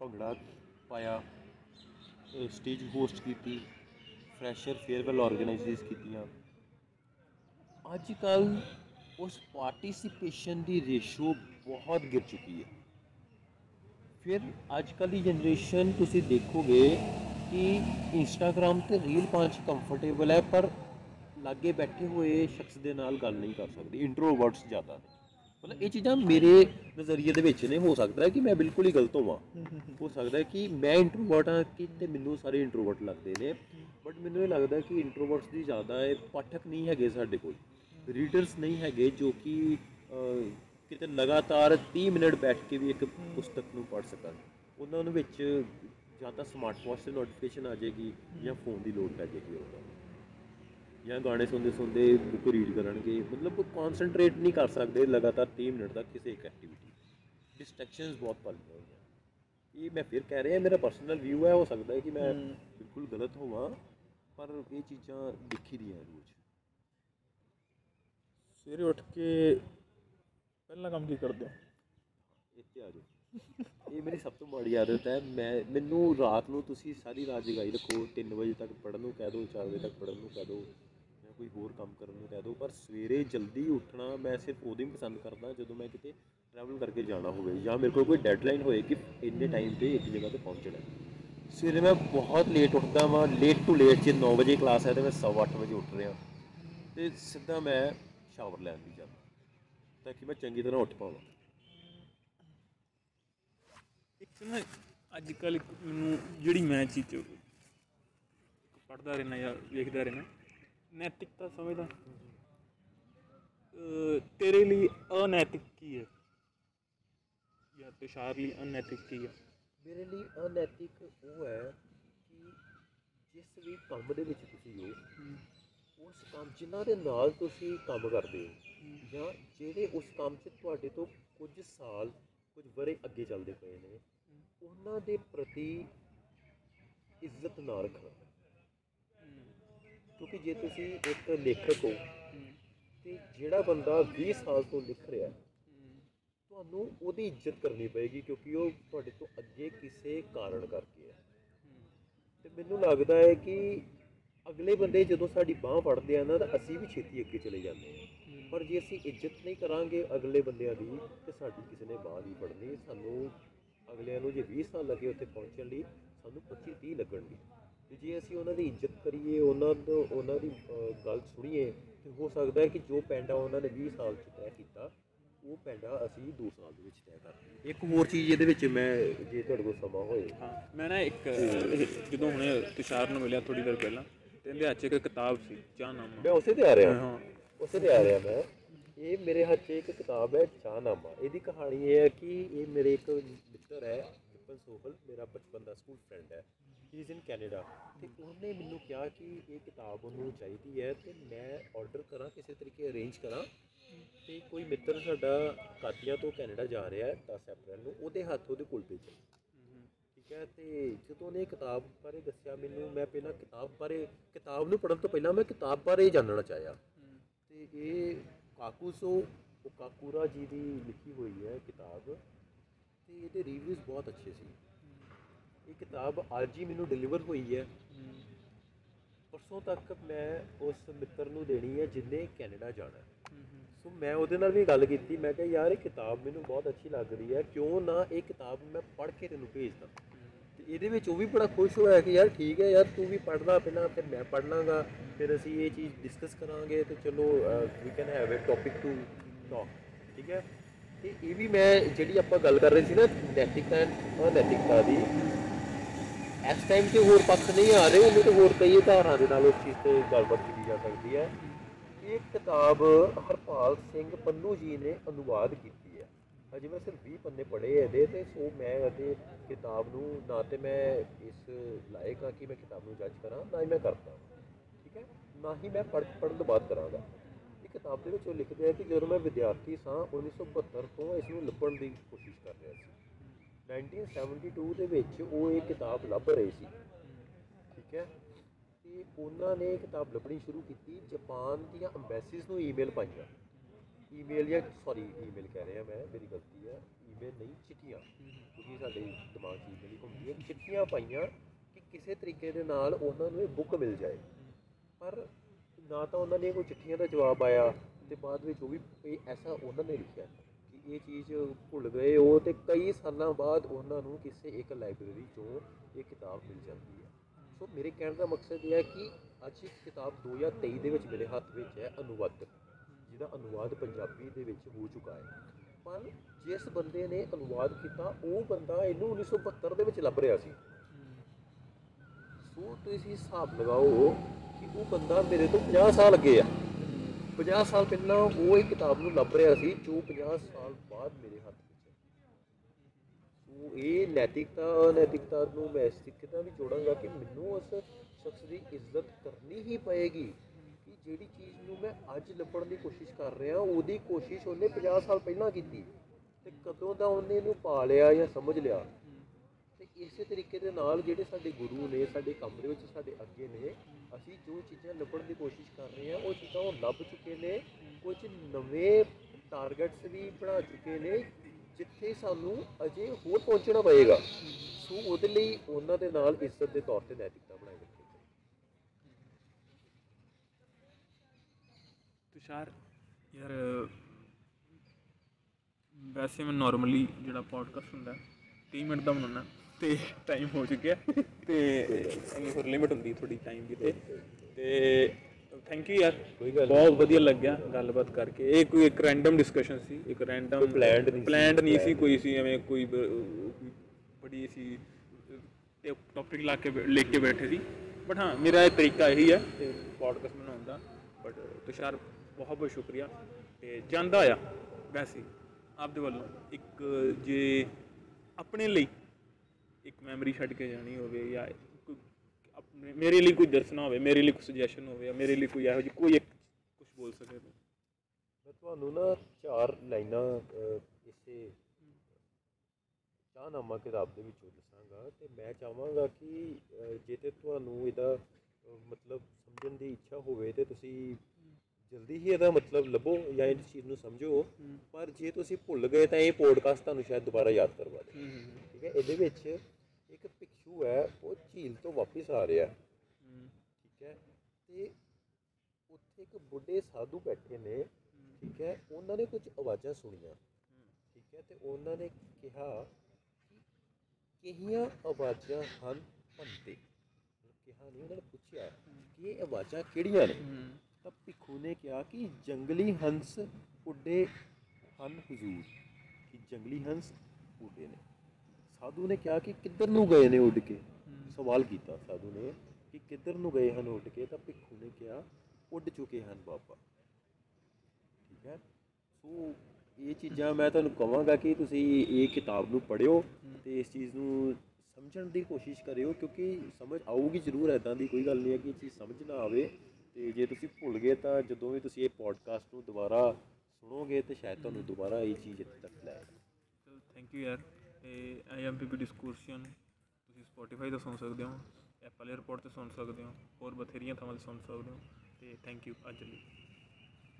ਭੰਗੜਾ ਪਾਇਆ ਸਟੇਜ ਹੋਸਟ ਕੀਤੀ ਫਰੈਸ਼ਰ ਫੇਅਰਵੈਲ ਆਰਗੇਨਾਈਜ਼ੇਸ ਕੀਤੀਆਂ। ਅੱਜ ਕੱਲ ਉਸ ਪਾਰਟਿਸਿਪੇਸ਼ਨ ਦੀ ਰੇਸ਼ੋ ਬਹੁਤ ਗਿਰ ਚੁੱਕੀ ਹੈ। ਫਿਰ ਅੱਜ ਕੱਲ ਦੀ ਜਨਰੇਸ਼ਨ ਤੁਸੀਂ ਦੇਖੋਗੇ ਕਿ ਇੰਸਟਾਗ੍ਰam ਤੇ ਰੀਲ ਪਾਉਣ 'ਚ ਕੰਫਰਟੇਬਲ ਹੈ ਪਰ ਲਾਗੇ ਬੈਠੇ ਹੋਏ ਸ਼ਖਸ ਦੇ ਨਾਲ ਗੱਲ ਨਹੀਂ ਕਰ ਸਕਦੀ ਇੰਟਰੋਵਰਟਸ ਜ਼ਿਆਦਾ ਨੇ। ਮਤਲਬ ਇਹ ਚੀਜ਼ਾਂ ਮੇਰੇ ਨਜ਼ਰੀਏ ਦੇ ਵਿੱਚ ਨੇ ਹੋ ਸਕਦਾ ਹੈ ਕਿ ਮੈਂ ਬਿਲਕੁਲ ਹੀ ਗਲਤ ਹੋਵਾਂ। ਹੋ ਸਕਦਾ ਹੈ ਕਿ ਮੈਂ ਇੰਟਰੋਵਰਟ ਹਾਂ ਕਿ ਤੇ ਮੈਨੂੰ ਸਾਰੇ ਇੰਟਰੋਵਰਟ ਲੱਗਦੇ ਨੇ। ਬਟ ਮੈਨੂੰ ਇਹ ਲੱਗਦਾ ਕਿ ਇੰਟਰੋਵਰਟਸ ਦੀ ਜ਼ਿਆਦਾ ਹੈ ਪਾਠਕ ਨਹੀਂ ਹੈਗੇ ਸਾਡੇ ਕੋਲ। ਰੀਡਰਸ ਨਹੀਂ ਹੈਗੇ ਜੋ ਕਿ ਅਹ, ਕਿਤੇ ਲਗਾਤਾਰ 30 ਮਿੰਟ ਬੈਠ ਕੇ ਵੀ ਇੱਕ ਪੁਸਤਕ ਨੂੰ ਪੜ੍ਹ ਸਕਣ ਉਹਨਾਂ ਨੂੰ ਵਿੱਚ ਜਾਂ ਤਾਂ ਸਮਾਰਟ ਵਾਚ ਤੇ ਨੋਟੀਫਿਕੇਸ਼ਨ ਆ ਜਾਏਗੀ ਜਾਂ ਫੋਨ ਦੀ ਲੋਡ ਪੈ ਜਾਏਗੀ ਉਹਦਾ ਜਾਂ ਗਾਣੇ ਸੁਣਦੇ ਸੁਣਦੇ ਬੁੱਕ ਰੀਡ ਕਰਨਗੇ। ਮਤਲਬ ਕਨਸੈਂਟਰੇਟ ਨਹੀਂ ਕਰ ਸਕਦੇ ਲਗਾਤਾਰ 30 ਮਿੰਟ ਤੱਕ ਕਿਸੇ ਇੱਕ ਐਕਟੀਵਿਟੀ ਡਿਸਟਰੈਕਸ਼ਨਸ ਬਹੁਤ ਪਲੀਆਂ ਹੋਈਆਂ। ਇਹ ਮੈਂ ਫਿਰ ਕਹਿ ਰਿਹਾ ਮੇਰਾ ਪਰਸਨਲ ਵਿਊ ਹੈ ਹੋ ਸਕਦਾ ਹੈ ਕਿ ਮੈਂ ਬਿਲਕੁਲ ਗਲਤ ਹੋਵਾਂ ਪਰ ਇਹ ਚੀਜ਼ਾਂ ਦਿਖ ਰਹੀਆਂ ਰੋਜ਼
ਸਵੇਰੇ ਉੱਠ ਕੇ ਪਹਿਲਾ ਕੰਮ ਕੀ ਕਰਦੇ ਹੋ?
ਇੱਥੇ ਆ ਜਾਓ। ਇਹ ਮੇਰੀ ਸਭ ਤੋਂ ਮਾੜੀ ਆਦਤ ਹੈ। ਮੈਂ, ਮੈਨੂੰ ਰਾਤ ਨੂੰ ਤੁਸੀਂ ਸਾਰੀ ਰਾਤ ਜਗਾਈ ਰੱਖੋ। 3 ਵਜੇ ਤੱਕ ਪੜ੍ਹਨ ਨੂੰ ਕਹਿ ਦਿਓ 4 ਵਜੇ ਤੱਕ ਪੜ੍ਹਨ ਨੂੰ ਕਹਿ ਦਿਓ ਜਾਂ ਕੋਈ ਹੋਰ ਕੰਮ ਕਰਨ ਨੂੰ ਕਹਿ ਦਿਓ ਪਰ ਸਵੇਰੇ ਜਲਦੀ ਉੱਠਣਾ ਮੈਂ ਸਿਰਫ ਉਦੋਂ ਹੀ ਪਸੰਦ ਕਰਦਾ ਜਦੋਂ ਮੈਂ ਕਿਤੇ ਟਰੈਵਲ ਕਰਕੇ ਜਾਣਾ ਹੋਵੇ। ਜਾਂ ਮੇਰੇ ਕੋਲ ਕੋਈ ਡੈਡਲਾਈਨ ਹੋਏ ਕਿ ਇੰਨੇ ਟਾਈਮ ਤੇ ਇੱਕ ਜਗ੍ਹਾ ਤੇ ਪਹੁੰਚਣਾ। ਹੈ। ਸਵੇਰੇ ਮੈਂ ਬਹੁਤ ਲੇਟ ਉੱਠਦਾ ਵਾਂ। ਲੇਟ ਟੂ ਲੇਟ ਜੇ 9 ਵਜੇ ਕਲਾਸ ਹੈ ਤੇ ਮੈਂ ਸਵਾ ਅੱਠ ਵਜੇ ਉੱਠ ਰਿਹਾ। ਤੇ ਸਿੱਧਾ ਮੈਂ ਸ਼ਾਵਰ ਲੈਣ ਦੀ ਜਾਂਦਾ। ਤਾਂ ਕਿ ਮੈਂ ਚੰਗੀ ਤਰ੍ਹਾਂ ਉੱਠ ਪਾਵਾਂ।
ਇੱਕ ਨਾ ਅੱਜ ਕੱਲ ਮੈਨੂੰ ਜਿਹੜੀ ਮੈਂ ਚੀਜ਼ ਪੜਦਾ ਰਹਿਣਾ ਜਾਂ ਵੇਖਦਾ ਰਹਿਣਾ ਨੈਤਿਕਤਾ ਸਮਝਦਾ। ਤੇਰੇ ਲਈ ਅਨੈਤਿਕ ਕੀ ਹੈ? ਜਾਂ ਤੁਸ਼ਾਰ ਲਈ ਅਨੈਤਿਕ ਕੀ ਹੈ?
ਮੇਰੇ ਲਈ ਅਨੈਤਿਕ ਉਹ ਹੈ ਕਿ ਜਿਸ ਵੀ ਕੰਮ ਦੇ ਵਿੱਚ ਤੁਸੀਂ ਹੋ। ਉਸ ਕੰਮ ਜਿਨ੍ਹਾਂ ਦੇ ਨਾਲ ਤੁਸੀਂ ਕੰਮ ਕਰਦੇ ਹੋ? ਜਾਂ ਜਿਹੜੇ ਉਸ ਕੰਮ 'ਚ ਤੁਹਾਡੇ ਤੋਂ ਕੁਝ ਸਾਲ, ਕੁਝ ਵਰੇ ਅੱਗੇ ਚੱਲਦੇ ਪਏ ਨੇ, ਉਹਨਾਂ ਦੇ ਪ੍ਰਤੀ ਇੱਜ਼ਤ ਨਾ ਰੱਖਣਾ। ਕਿਉਂਕਿ ਜੇ ਤੁਸੀਂ ਇੱਕ ਲੇਖਕ ਹੋ ਤੇ ਜਿਹੜਾ ਬੰਦਾ 20 ਸਾਲ ਤੋਂ ਲਿਖ ਰਿਹਾ ਤੁਹਾਨੂੰ ਉਹਦੀ ਇੱਜ਼ਤ ਕਰਨੀ ਪਏਗੀ ਕਿਉਂਕਿ ਉਹ ਤੁਹਾਡੇ ਤੋਂ ਅੱਗੇ ਕਿਸੇ ਕਾਰਨ ਕਰਕੇ ਹੈ। ਤੇ ਮੈਨੂੰ ਲੱਗਦਾ ਹੈ ਕਿ ਅਗਲੇ ਬੰਦੇ ਜਦੋਂ ਸਾਡੀ ਬਾਹ ਫੜਦੇ ਆ ਨਾ ਤਾਂ ਅਸੀਂ ਵੀ ਛੇਤੀ ਅੱਗੇ ਚਲੇ ਜਾਂਦੇ ਹਾਂ ਪਰ ਜੇ ਅਸੀਂ ਇੱਜ਼ਤ ਨਹੀਂ ਕਰਾਂਗੇ ਅਗਲੇ ਬੰਦਿਆਂ ਦੀ ਤੇ ਸਾਡੀ ਕਿਸੇ ਨੇ ਬਾਹ ਨਹੀਂ ਫੜਨੀ। ਸਾਨੂੰ ਅਗਲਿਆਂ ਨੂੰ ਜੇ 20 ਸਾਲ ਲੱਗੇ ਉੱਥੇ ਪਹੁੰਚਣ ਲਈ ਸਾਨੂੰ 25 30 ਲੱਗਣਗੇ ਤੇ ਜੇ ਅਸੀਂ ਉਹਨਾਂ ਦੀ ਇੱਜ਼ਤ ਕਰੀਏ ਉਹਨਾਂ ਤੋਂ ਉਹਨਾਂ ਦੀ ਅਹ, ਗੱਲ ਸੁਣੀਏ ਤੇ ਹੋ ਸਕਦਾ ਹੈ ਕਿ ਜੋ ਪੈਂਡਾ ਉਹਨਾਂ ਨੇ 20 ਸਾਲ ਚ ਤੈਅ ਕੀਤਾ ਉਹ ਪੈਂਡਾ ਅਸੀਂ 2 ਸਾਲ ਦੇ ਵਿੱਚ ਤੈਅ ਕਰ ਲਈਏ। ਇੱਕ ਹੋਰ ਚੀਜ਼ ਇਹਦੇ ਵਿੱਚ ਮੈਂ ਜੇ ਤੁਹਾਡੇ ਕੋਲ ਸਮਾਂ ਹੋਏ।
ਹਾਂ ਮੈਂ ਨਾ ਇੱਕ ਇਹ ਜਦੋਂ ਹੁਣੇ ਤੁਸ਼ਾਰ ਨੂੰ ਮਿਲਿਆ ਥੋੜੀ ਦੇਰ ਪਹਿਲਾਂ ਤੇ ਹੱਥ 'ਚ ਇੱਕ ਕਿਤਾਬ ਸੀ ਚਾਹਨਾਮਾ।
ਮੈਂ ਉਸੇ ਤੇ ਆ ਰਿਹਾ।
ਹਾਂ।
ਉਸੇ ਤੇ ਆ ਰਿਹਾ ਮੈਂ। ਇਹ ਮੇਰੇ ਹੱਥ 'ਚ ਇੱਕ ਕਿਤਾਬ ਹੈ ਚਾਹਨਾਮਾ। ਇਹਦੀ ਕਹਾਣੀ ਇਹ ਹੈ ਕਿ ਇਹ ਮੇਰੇ ਇੱਕ ਮਿੱਤਰ ਹੈ ਵਿਪਨ ਸੋਹਲ ਮੇਰਾ ਬਚਪਨ ਦਾ ਸਕੂਲ ਫਰੈਂਡ ਹੈ। ਹੀ ਇਜ਼ ਇਨ ਕੈਨੇਡਾ ਤੇ ਉਹਨੇ ਮੈਨੂੰ ਕਿਹਾ ਕਿ ਇਹ ਕਿਤਾਬ ਉਹਨੂੰ ਚਾਹੀਦੀ ਹੈ ਤੇ ਮੈਂ ਆਰਡਰ ਕਰਾਂ ਕਿਸੇ ਤਰੀਕੇ ਅਰੇਂਜ ਕਰਾਂ। ਤੇ ਕੋਈ ਮਿੱਤਰ ਸਾਡਾ ਕਾਤੀਆਂ ਤੋਂ ਕੈਨੇਡਾ ਜਾ ਰਿਹਾ ਹੈ 10 ਅਪ੍ਰੈਲ ਨੂੰ ਉਹਦੇ ਹੱਥ ਉਹਦੇ ਕੋਲ ਭੇਜੋ ਠੀਕ ਹੈ ਤੇ ਜਦੋਂ ਉਹਨੇ ਕਿਤਾਬ ਬਾਰੇ ਦੱਸਿਆ ਮੈਨੂੰ, ਮੈਂ ਪਹਿਲਾਂ ਕਿਤਾਬ ਬਾਰੇ, ਕਿਤਾਬ ਨੂੰ ਪੜ੍ਹਨ ਤੋਂ ਪਹਿਲਾਂ ਮੈਂ ਕਿਤਾਬ ਬਾਰੇ ਹੀ ਜਾਣਨਾ ਚਾਹਿਆ। ਤੇ ਇਹ ਕਾਕੂਸੋ ਓਕਾਕੂਰਾ ਜੀ ਦੀ ਲਿਖੀ ਹੋਈ ਹੈ ਕਿਤਾਬ। ਤੇ ਇਹਦੇ ਰਿਵਿਊਜ਼ ਬਹੁਤ ਅੱਛੇ ਸੀ। ਇਹ ਕਿਤਾਬ ਅੱਜ ਹੀ ਮੈਨੂੰ ਡਿਲੀਵਰ ਹੋਈ ਹੈ। ਪਰਸੋਂ ਤੱਕ ਮੈਂ ਉਸ ਮਿੱਤਰ ਨੂੰ ਦੇਣੀ ਹੈ ਜਿੰਨੇ ਕੈਨੇਡਾ ਜਾਣਾ ਹੈ। ਸੋ ਮੈਂ ਉਹਦੇ ਨਾਲ ਵੀ ਗੱਲ ਕੀਤੀ, ਮੈਂ ਕਿਹਾ, ਯਾਰ, ਇਹ ਕਿਤਾਬ ਮੈਨੂੰ ਬਹੁਤ ਅੱਛੀ ਲੱਗ ਰਹੀ ਹੈ। ਕਿਉਂ ਨਾ ਇਹ ਕਿਤਾਬ ਮੈਂ ਪੜ੍ਹ ਕੇ ਤੈਨੂੰ ਭੇਜਦਾ ਤੇ ਇਹਦੇ ਵਿੱਚ ਉਹ ਵੀ ਬੜਾ ਖੁਸ਼ ਹੋਇਆ ਕਿ ਯਾਰ ਠੀਕ ਹੈ ਯਾਰ ਤੂੰ ਵੀ ਪੜ੍ਹਦਾ ਪਹਿਲਾਂ, ਫਿਰ ਮੈਂ ਪੜ੍ਹ ਲਾਂਗਾ ਫਿਰ ਅਸੀਂ ਇਹ ਚੀਜ਼ ਡਿਸਕਸ ਕਰਾਂਗੇ ਤੇ ਚਲੋ we can have a topic to talk ਠੀਕ ਹੈ? ਤੇ ਇਹ ਵੀ ਮੈਂ, ਜਿਹੜੀ ਆਪਾਂ ਗੱਲ ਕਰ ਰਹੇ ਸੀ ਨਾ ਨੈਤਿਕਤਾ ਐਂਡ ਅਨੈਤਿਕਤਾ ਦੀ, ਇਸ ਟਾਈਮ ਤੇ ਹੋਰ ਪੱਖ ਨਹੀਂ ਆ ਰਹੇ, ਉਹਨੂੰ ਤੇ ਹੋਰ ਕਈ ਉਦਾਹਰਨਾਂ ਦੇ ਨਾਲ ਉਸ ਚੀਜ਼ ਤੇ ਗੱਲਬਾਤ ਕੀਤੀ ਜਾ ਸਕਦੀ ਹੈ। ਇਹ ਕਿਤਾਬ ਹਰਪਾਲ ਸਿੰਘ ਪੰਨੂ ਜੀ ਨੇ ਅਨੁਵਾਦ ਕੀਤੀ ਹੈ ਅਜੇ ਮੈਂ ਸਿਰਫ 20 ਪੰਨੇ ਪੜ੍ਹੇ ਇਹਦੇ ਤੇ, ਸੋ ਮੈਂ ਅਤੇ ਕਿਤਾਬ ਨੂੰ, ਨਾ ਤੇ ਮੈਂ ਇਸ ਲਾਇਕ ਹਾਂ ਕਿ ਮੈਂ ਕਿਤਾਬ ਨੂੰ ਜੱਜ ਕਰਾਂ, ਨਾ ਹੀ ਮੈਂ ਕਰਦਾ ਠੀਕ ਹੈ? ਨਾ ਹੀ ਮੈਂ ਪੜ੍ਹ, ਪੜ੍ਹਨ ਤੋਂ ਬਾਅਦ ਕਰਾਂਗਾ। ਇਹ ਕਿਤਾਬ ਦੇ ਵਿੱਚ ਉਹ ਲਿਖਦੇ ਆ ਕਿ ਜਦੋਂ ਮੈਂ ਵਿਦਿਆਰਥੀ ਸਾਂ 1972 ਤੋਂ ਇਸ ਨੂੰ ਲੱਭਣ ਦੀ ਕੋਸ਼ਿਸ਼ ਕਰ ਰਿਹਾ ਸੀ। 1972 ਦੇ ਵਿੱਚ ਉਹ ਇਹ ਕਿਤਾਬ ਲੱਭ ਰਹੇ ਸੀ, ਠੀਕ ਹੈ? ਤੇ ਉਹਨਾਂ ਨੇ ਇਹ ਕਿਤਾਬ ਲੱਭਣੀ ਸ਼ੁਰੂ ਕੀਤੀ, ਜਾਪਾਨ ਦੀਆਂ ਅੰਬੈਸੀਜ਼ ਨੂੰ ਈਮੇਲ ਪਾਈਆਂ। ਈਮੇਲ ਜਾਂ ਸੌਰੀ ਈਮੇਲ ਕਹਿ ਰਿਹਾ ਮੈਂ, ਮੇਰੀ ਗਲਤੀ ਹੈ ਈਮੇਲ ਨਹੀਂ, ਚਿੱਠੀਆਂ। ਕਿਉਂਕਿ ਸਾਡੇ ਦਿਮਾਗ 'ਚ ਈਮੇਲ ਹੀ ਘੁੰਮਦੀ ਹੈ ਚਿੱਠੀਆਂ ਪਾਈਆਂ ਕਿ ਕਿਸੇ ਤਰੀਕੇ ਦੇ ਨਾਲ ਉਹਨਾਂ ਨੂੰ ਇਹ ਬੁੱਕ ਮਿਲ ਜਾਏ। ਪਰ ਨਾ ਤਾਂ ਉਹਨਾਂ ਨੇ ਕੋਈ ਚਿੱਠੀਆਂ ਦਾ ਜਵਾਬ ਆਇਆ ਤੇ ਬਾਅਦ ਵਿੱਚ ਉਹ ਵੀ ਇਹ ਐਸਾ ਉਹਨਾਂ ਨੇ ਲਿਖਿਆ ਕਿ ਇਹ ਚੀਜ਼ ਭੁੱਲ ਗਏ ਉਹ ਤੇ ਕਈ ਸਾਲਾਂ ਬਾਅਦ ਉਹਨਾਂ ਨੂੰ ਕਿਸੇ ਇੱਕ ਲਾਇਬ੍ਰੇਰੀ ਚੋਂ ਇਹ ਕਿਤਾਬ ਮਿਲ ਜਾਂਦੀ ਹੈ ਸੋ ਮੇਰੇ ਕਹਿਣ ਦਾ ਮਕਸਦ ਇਹ ਹੈ ਕਿ ਅੱਜ ਇਹ ਕਿਤਾਬ 2023 ਦੇ ਵਿੱਚ ਮੇਰੇ ਹੱਥ ਵਿੱਚ ਹੈ, ਅਨੁਵਾਦ। ਜਿਹਦਾ ਅਨੁਵਾਦ ਪੰਜਾਬੀ ਦੇ ਵਿੱਚ ਹੋ ਚੁੱਕਾ ਹੈ। ਪਰ ਜਿਸ ਬੰਦੇ ਨੇ ਅਨੁਵਾਦ ਕੀਤਾ, ਉਹ ਬੰਦਾ ਇਹਨੂੰ 1972 ਦੇ ਵਿੱਚ ਲੱਭ ਰਿਹਾ ਸੀ। ਸੋ ਤੁਸੀਂ ਹਿਸਾਬ ਲਗਾਓ ਕਿ ਉਹ ਬੰਦਾ ਮੇਰੇ ਤੋਂ 50 ਸਾਲ ਅੱਗੇ ਆ। 50 ਸਾਲ ਪਹਿਲਾਂ ਉਹ ਇਹ ਕਿਤਾਬ ਨੂੰ ਲੱਭ ਰਿਹਾ ਸੀ, ਜੋ 50 ਸਾਲ ਬਾਅਦ ਮੇਰੇ ਹੱਥ ਵਿੱਚ ਹੈ। ਸੋ ਇਹ ਨੈਤਿਕਤਾ, ਅਨੈਤਿਕਤਾ ਨੂੰ ਮੈਂ ਇਸ ਤਰੀਕੇ ਨਾਲ ਵੀ ਜੋੜਾਂਗਾ ਕਿ ਮੈਨੂੰ ਉਸ ਸ਼ਖਸ ਦੀ ਇੱਜ਼ਤ ਕਰਨੀ ਹੀ ਪਏਗੀ। ਕਿ ਜਿਹੜੀ ਚੀਜ਼ ਨੂੰ ਮੈਂ ਅੱਜ ਲੱਭਣ ਦੀ ਕੋਸ਼ਿਸ਼ ਕਰ ਰਿਹਾ, ਉਹਦੀ ਕੋਸ਼ਿਸ਼ ਉਹਨੇ 50 ਸਾਲ ਪਹਿਲਾਂ ਕੀਤੀ ਤੇ ਕਦੋਂ ਦਾ ਉਹਨੇ ਇਹਨੂੰ ਪਾ ਲਿਆ ਜਾਂ ਸਮਝ ਲਿਆ। ਤੇ ਇਸੇ ਤਰੀਕੇ ਦੇ ਨਾਲ ਜਿਹੜੇ ਸਾਡੇ ਗੁਰੂ ਨੇ, ਸਾਡੇ ਕੰਮ ਦੇ ਵਿੱਚ ਸਾਡੇ ਅੱਗੇ ਨੇ, ਅਸੀਂ ਜੋ ਚੀਜ਼ਾਂ ਲੱਭਣ ਦੀ ਕੋਸ਼ਿਸ਼ ਕਰ ਰਹੇ ਹਾਂ, ਉਹ ਚੀਜ਼ਾਂ ਉਹ ਲੱਭ ਚੁੱਕੇ ਨੇ। ਕੁਝ ਨਵੇਂ ਟਾਰਗੇਟਸ ਵੀ ਬਣਾ ਚੁੱਕੇ ਨੇ, ਜਿੱਥੇ ਸਾਨੂੰ ਅਜੇ ਹੋਰ ਪਹੁੰਚਣਾ ਪਏਗਾ। ਸੋ ਉਹਦੇ ਲਈ ਉਹਨਾਂ ਦੇ ਨਾਲ ਇੱਜ਼ਤ ਦੇ ਤੌਰ ਤੇ ਨੈਤਿਕਤਾ ਬਣਾਈ ਰੱਖੀ
ਤੁਸ਼ਾਰ ਯਾਰ ਵੈਸੇ ਮੈਂ ਨਾਰਮਲੀ ਜਿਹੜਾ ਪੋਡਕਾਸਟ ਹੁੰਦਾ 30 ਮਿੰਟ ਦਾ ਬਣਾਉਣਾ ਤੇ ਟਾਈਮ ਹੋ ਚੁੱਕਿਆ। ਤੇ ਇੰਨੀ ਫਿਰ ਲਿਮਿਟ ਹੁੰਦੀ ਥੋੜੀ ਟਾਈਮ ਦੀ ਤੇ। ਤੇ ਥੈਂਕ ਯੂ ਯਾਰ
ਕੋਈ ਗੱਲ
ਬਹੁਤ ਵਧੀਆ ਲੱਗਿਆ ਗੱਲਬਾਤ ਕਰਕੇ। ਇਹ ਕੋਈ ਇੱਕ ਰੈਂਡਮ ਡਿਸਕਸ਼ਨ ਸੀ ਇੱਕ ਰੈਂਡਮ
planned ਨਹੀਂ
ਪਲਾਨਡ ਨਹੀਂ ਸੀ ਕੋਈ ਸੀ ਐਵੇਂ ਕੋਈ ਬੜੀ ਸੀ ਟੌਪਿਕ ਲਾ ਕੇ ਲਿਖ ਕੇ ਬੈਠੇ ਸੀ। ਬਟ ਹਾਂ ਮੇਰਾ ਇਹ ਤਰੀਕਾ ਇਹੀ ਹੈ ਪੋਡਕਾਸਟ ਬਣਾਉਣ ਦਾ। ਬਟ ਤੁਸ਼ਾਰ ਬਹੁਤ ਬਹੁਤ ਸ਼ੁਕਰੀਆ। ਤੇ ਜਾਂਦਾ ਆ ਵੈਸੇ ਆਪਦੇ ਵੱਲੋਂ ਇੱਕ ਜੇ ਆਪਣੇ ਲਈ ਇੱਕ ਮੈਮਰੀ ਛੱਡ ਕੇ ਜਾਣੀ ਹੋਵੇ ਜਾਂ ਕੋਈ ਆਪਣੇ ਮੇਰੇ ਲਈ ਕੋਈ ਦਰਸਣਾ ਹੋਵੇ ਮੇਰੇ ਲਈ ਕੋਈ ਸੁਜੈਸ਼ਨ ਹੋਵੇ ਜਾਂ ਮੇਰੇ ਲਈ ਕੋਈ ਇਹੋ ਜਿਹੀ ਕੋਈ ਇੱਕ ਕੁਝ ਬੋਲ ਸਕੇ ਤੂੰ।
ਮੈਂ ਤੁਹਾਨੂੰ ਨਾ ਚਾਰ ਲਾਈਨਾਂ ਅਹ, ਇਸੇ ਚਾਹਨਾਮਾ ਕਿਤਾਬ ਦੇ ਵਿੱਚੋਂ ਦੱਸਾਂਗਾ ਤੇ ਮੈਂ ਚਾਹਾਂਗਾ ਕਿ ਅਹ, ਜੇ ਤੇ ਤੁਹਾਨੂੰ ਇਹਦਾ ਅਹ, ਮਤਲਬ ਸਮਝਣ ਦੀ ਇੱਛਾ ਹੋਵੇ ਤੇ ਤੁਸੀਂ ਜਲਦੀ ਹੀ ਇਹਦਾ ਮਤਲਬ ਲੱਭੋ ਜਾਂ ਇਸ ਚੀਜ਼ ਨੂੰ ਸਮਝੋ। ਪਰ ਜੇ ਤੁਸੀਂ ਭੁੱਲ ਗਏ ਤਾਂ ਇਹ ਪੋਡਕਾਸਟ ਤੁਹਾਨੂੰ ਸ਼ਾਇਦ ਦੁਬਾਰਾ ਯਾਦ ਕਰਵਾ ਦੇ ਠੀਕ ਹੈ? ਇਹਦੇ ਵਿੱਚ ਇੱਕ ਭਿਕਸ਼ੂ ਹੈ ਉਹ ਝੀਲ ਤੋਂ ਵਾਪਸ ਆ ਰਿਹਾ। ਠੀਕ ਹੈ? ਤੇ ਉੱਥੇ ਇੱਕ ਬੁੱਢੇ ਸਾਧੂ ਬੈਠੇ ਨੇ। ਠੀਕ ਹੈ? ਉਹਨਾਂ ਨੇ ਕੁਝ ਆਵਾਜ਼ਾਂ ਸੁਣੀਆਂ। ਠੀਕ ਹੈ? ਤੇ ਉਹਨਾਂ ਨੇ ਕਿਹਾ ਕਿ ਕਿਹੀਆਂ ਆਵਾਜ਼ਾਂ ਹਨ ਭੰਤੇ। ਕਿਹਾ ਨਹੀਂ ਉਹਨਾਂ ਨੇ ਪੁੱਛਿਆ ਕਿ ਇਹ ਆਵਾਜ਼ਾਂ ਕਿਹੜੀਆਂ ਨੇ? ਤਾਂ ਭਿੱਖੂ ਨੇ ਕਿਹਾ ਕਿ ਜੰਗਲੀ ਹੰਸ ਉੱਡੇ ਹਨ ਹਜ਼ੂਰ ਕਿ ਜੰਗਲੀ ਹੰਸ ਉੱਡੇ ਨੇ। ਸਾਧੂ ਨੇ ਕਿਹਾ ਕਿ ਕਿੱਧਰ ਨੂੰ ਗਏ ਨੇ ਉੱਡ ਕੇ? ਸਵਾਲ ਕੀਤਾ ਸਾਧੂ ਨੇ ਕਿ ਕਿੱਧਰ ਨੂੰ ਗਏ ਹਨ ਉੱਡ ਕੇ ਤਾਂ ਭਿੱਖੂ ਨੇ ਕਿਹਾ ਉੱਡ ਚੁੱਕੇ ਹਨ ਬਾਬਾ। ਠੀਕ ਹੈ? ਸੋ ਇਹ ਚੀਜ਼ਾਂ ਮੈਂ ਤੁਹਾਨੂੰ ਕਹਾਂਗਾ ਕਿ ਤੁਸੀਂ ਇਹ ਕਿਤਾਬ ਨੂੰ ਪੜ੍ਹਿਓ ਤੇ ਤੇ ਇਸ ਚੀਜ਼ ਨੂੰ ਸਮਝਣ ਦੀ ਕੋਸ਼ਿਸ਼ ਕਰਿਓ ਕਿਉਂਕਿ ਸਮਝ ਆਊਗੀ ਜ਼ਰੂਰ ਐਦਾਂ ਦੀ ਕੋਈ ਗੱਲ ਨਹੀਂ ਹੈ ਕਿ ਇਹ ਚੀਜ਼ ਸਮਝ ਨਾ ਆਵੇ। ਤੇ ਜੇ ਤੁਸੀਂ ਭੁੱਲ ਗਏ ਤਾਂ ਜਦੋਂ ਵੀ ਤੁਸੀਂ ਇਹ ਪੋਡਕਾਸਟ ਨੂੰ ਦੁਬਾਰਾ ਸੁਣੋਗੇ ਤੇ ਸ਼ਾਇਦ ਤੁਹਾਨੂੰ ਦੁਬਾਰਾ ਇਹ ਚੀਜ਼ ਇੱਥੇ ਤੱਕ ਲੈ ਆਏ
ਚਲ ਥੈਂਕ ਯੂ ਯਾਰ। ਇਹ ਆਈਐਮਪੀਪੀ ਡਿਸਕੋਰਸ਼ਨ ਤੁਸੀਂ ਸਪੋਟੀਫਾਈ ਤੇ ਸੁਣ ਸਕਦੇ ਹੋ ਐਪਲ 에ਅਰਪੋਰਟ ਤੇ ਸੁਣ ਸਕਦੇ ਹੋ, ਹੋਰ ਬਥੇਰੀਆਂ ਥਾਵਾਂ ਤੇ ਸੁਣ ਸਕਦੇ ਹੋ। ਤੇ ਥੈਂਕ ਯੂ ਅੱਜ ਲਈ।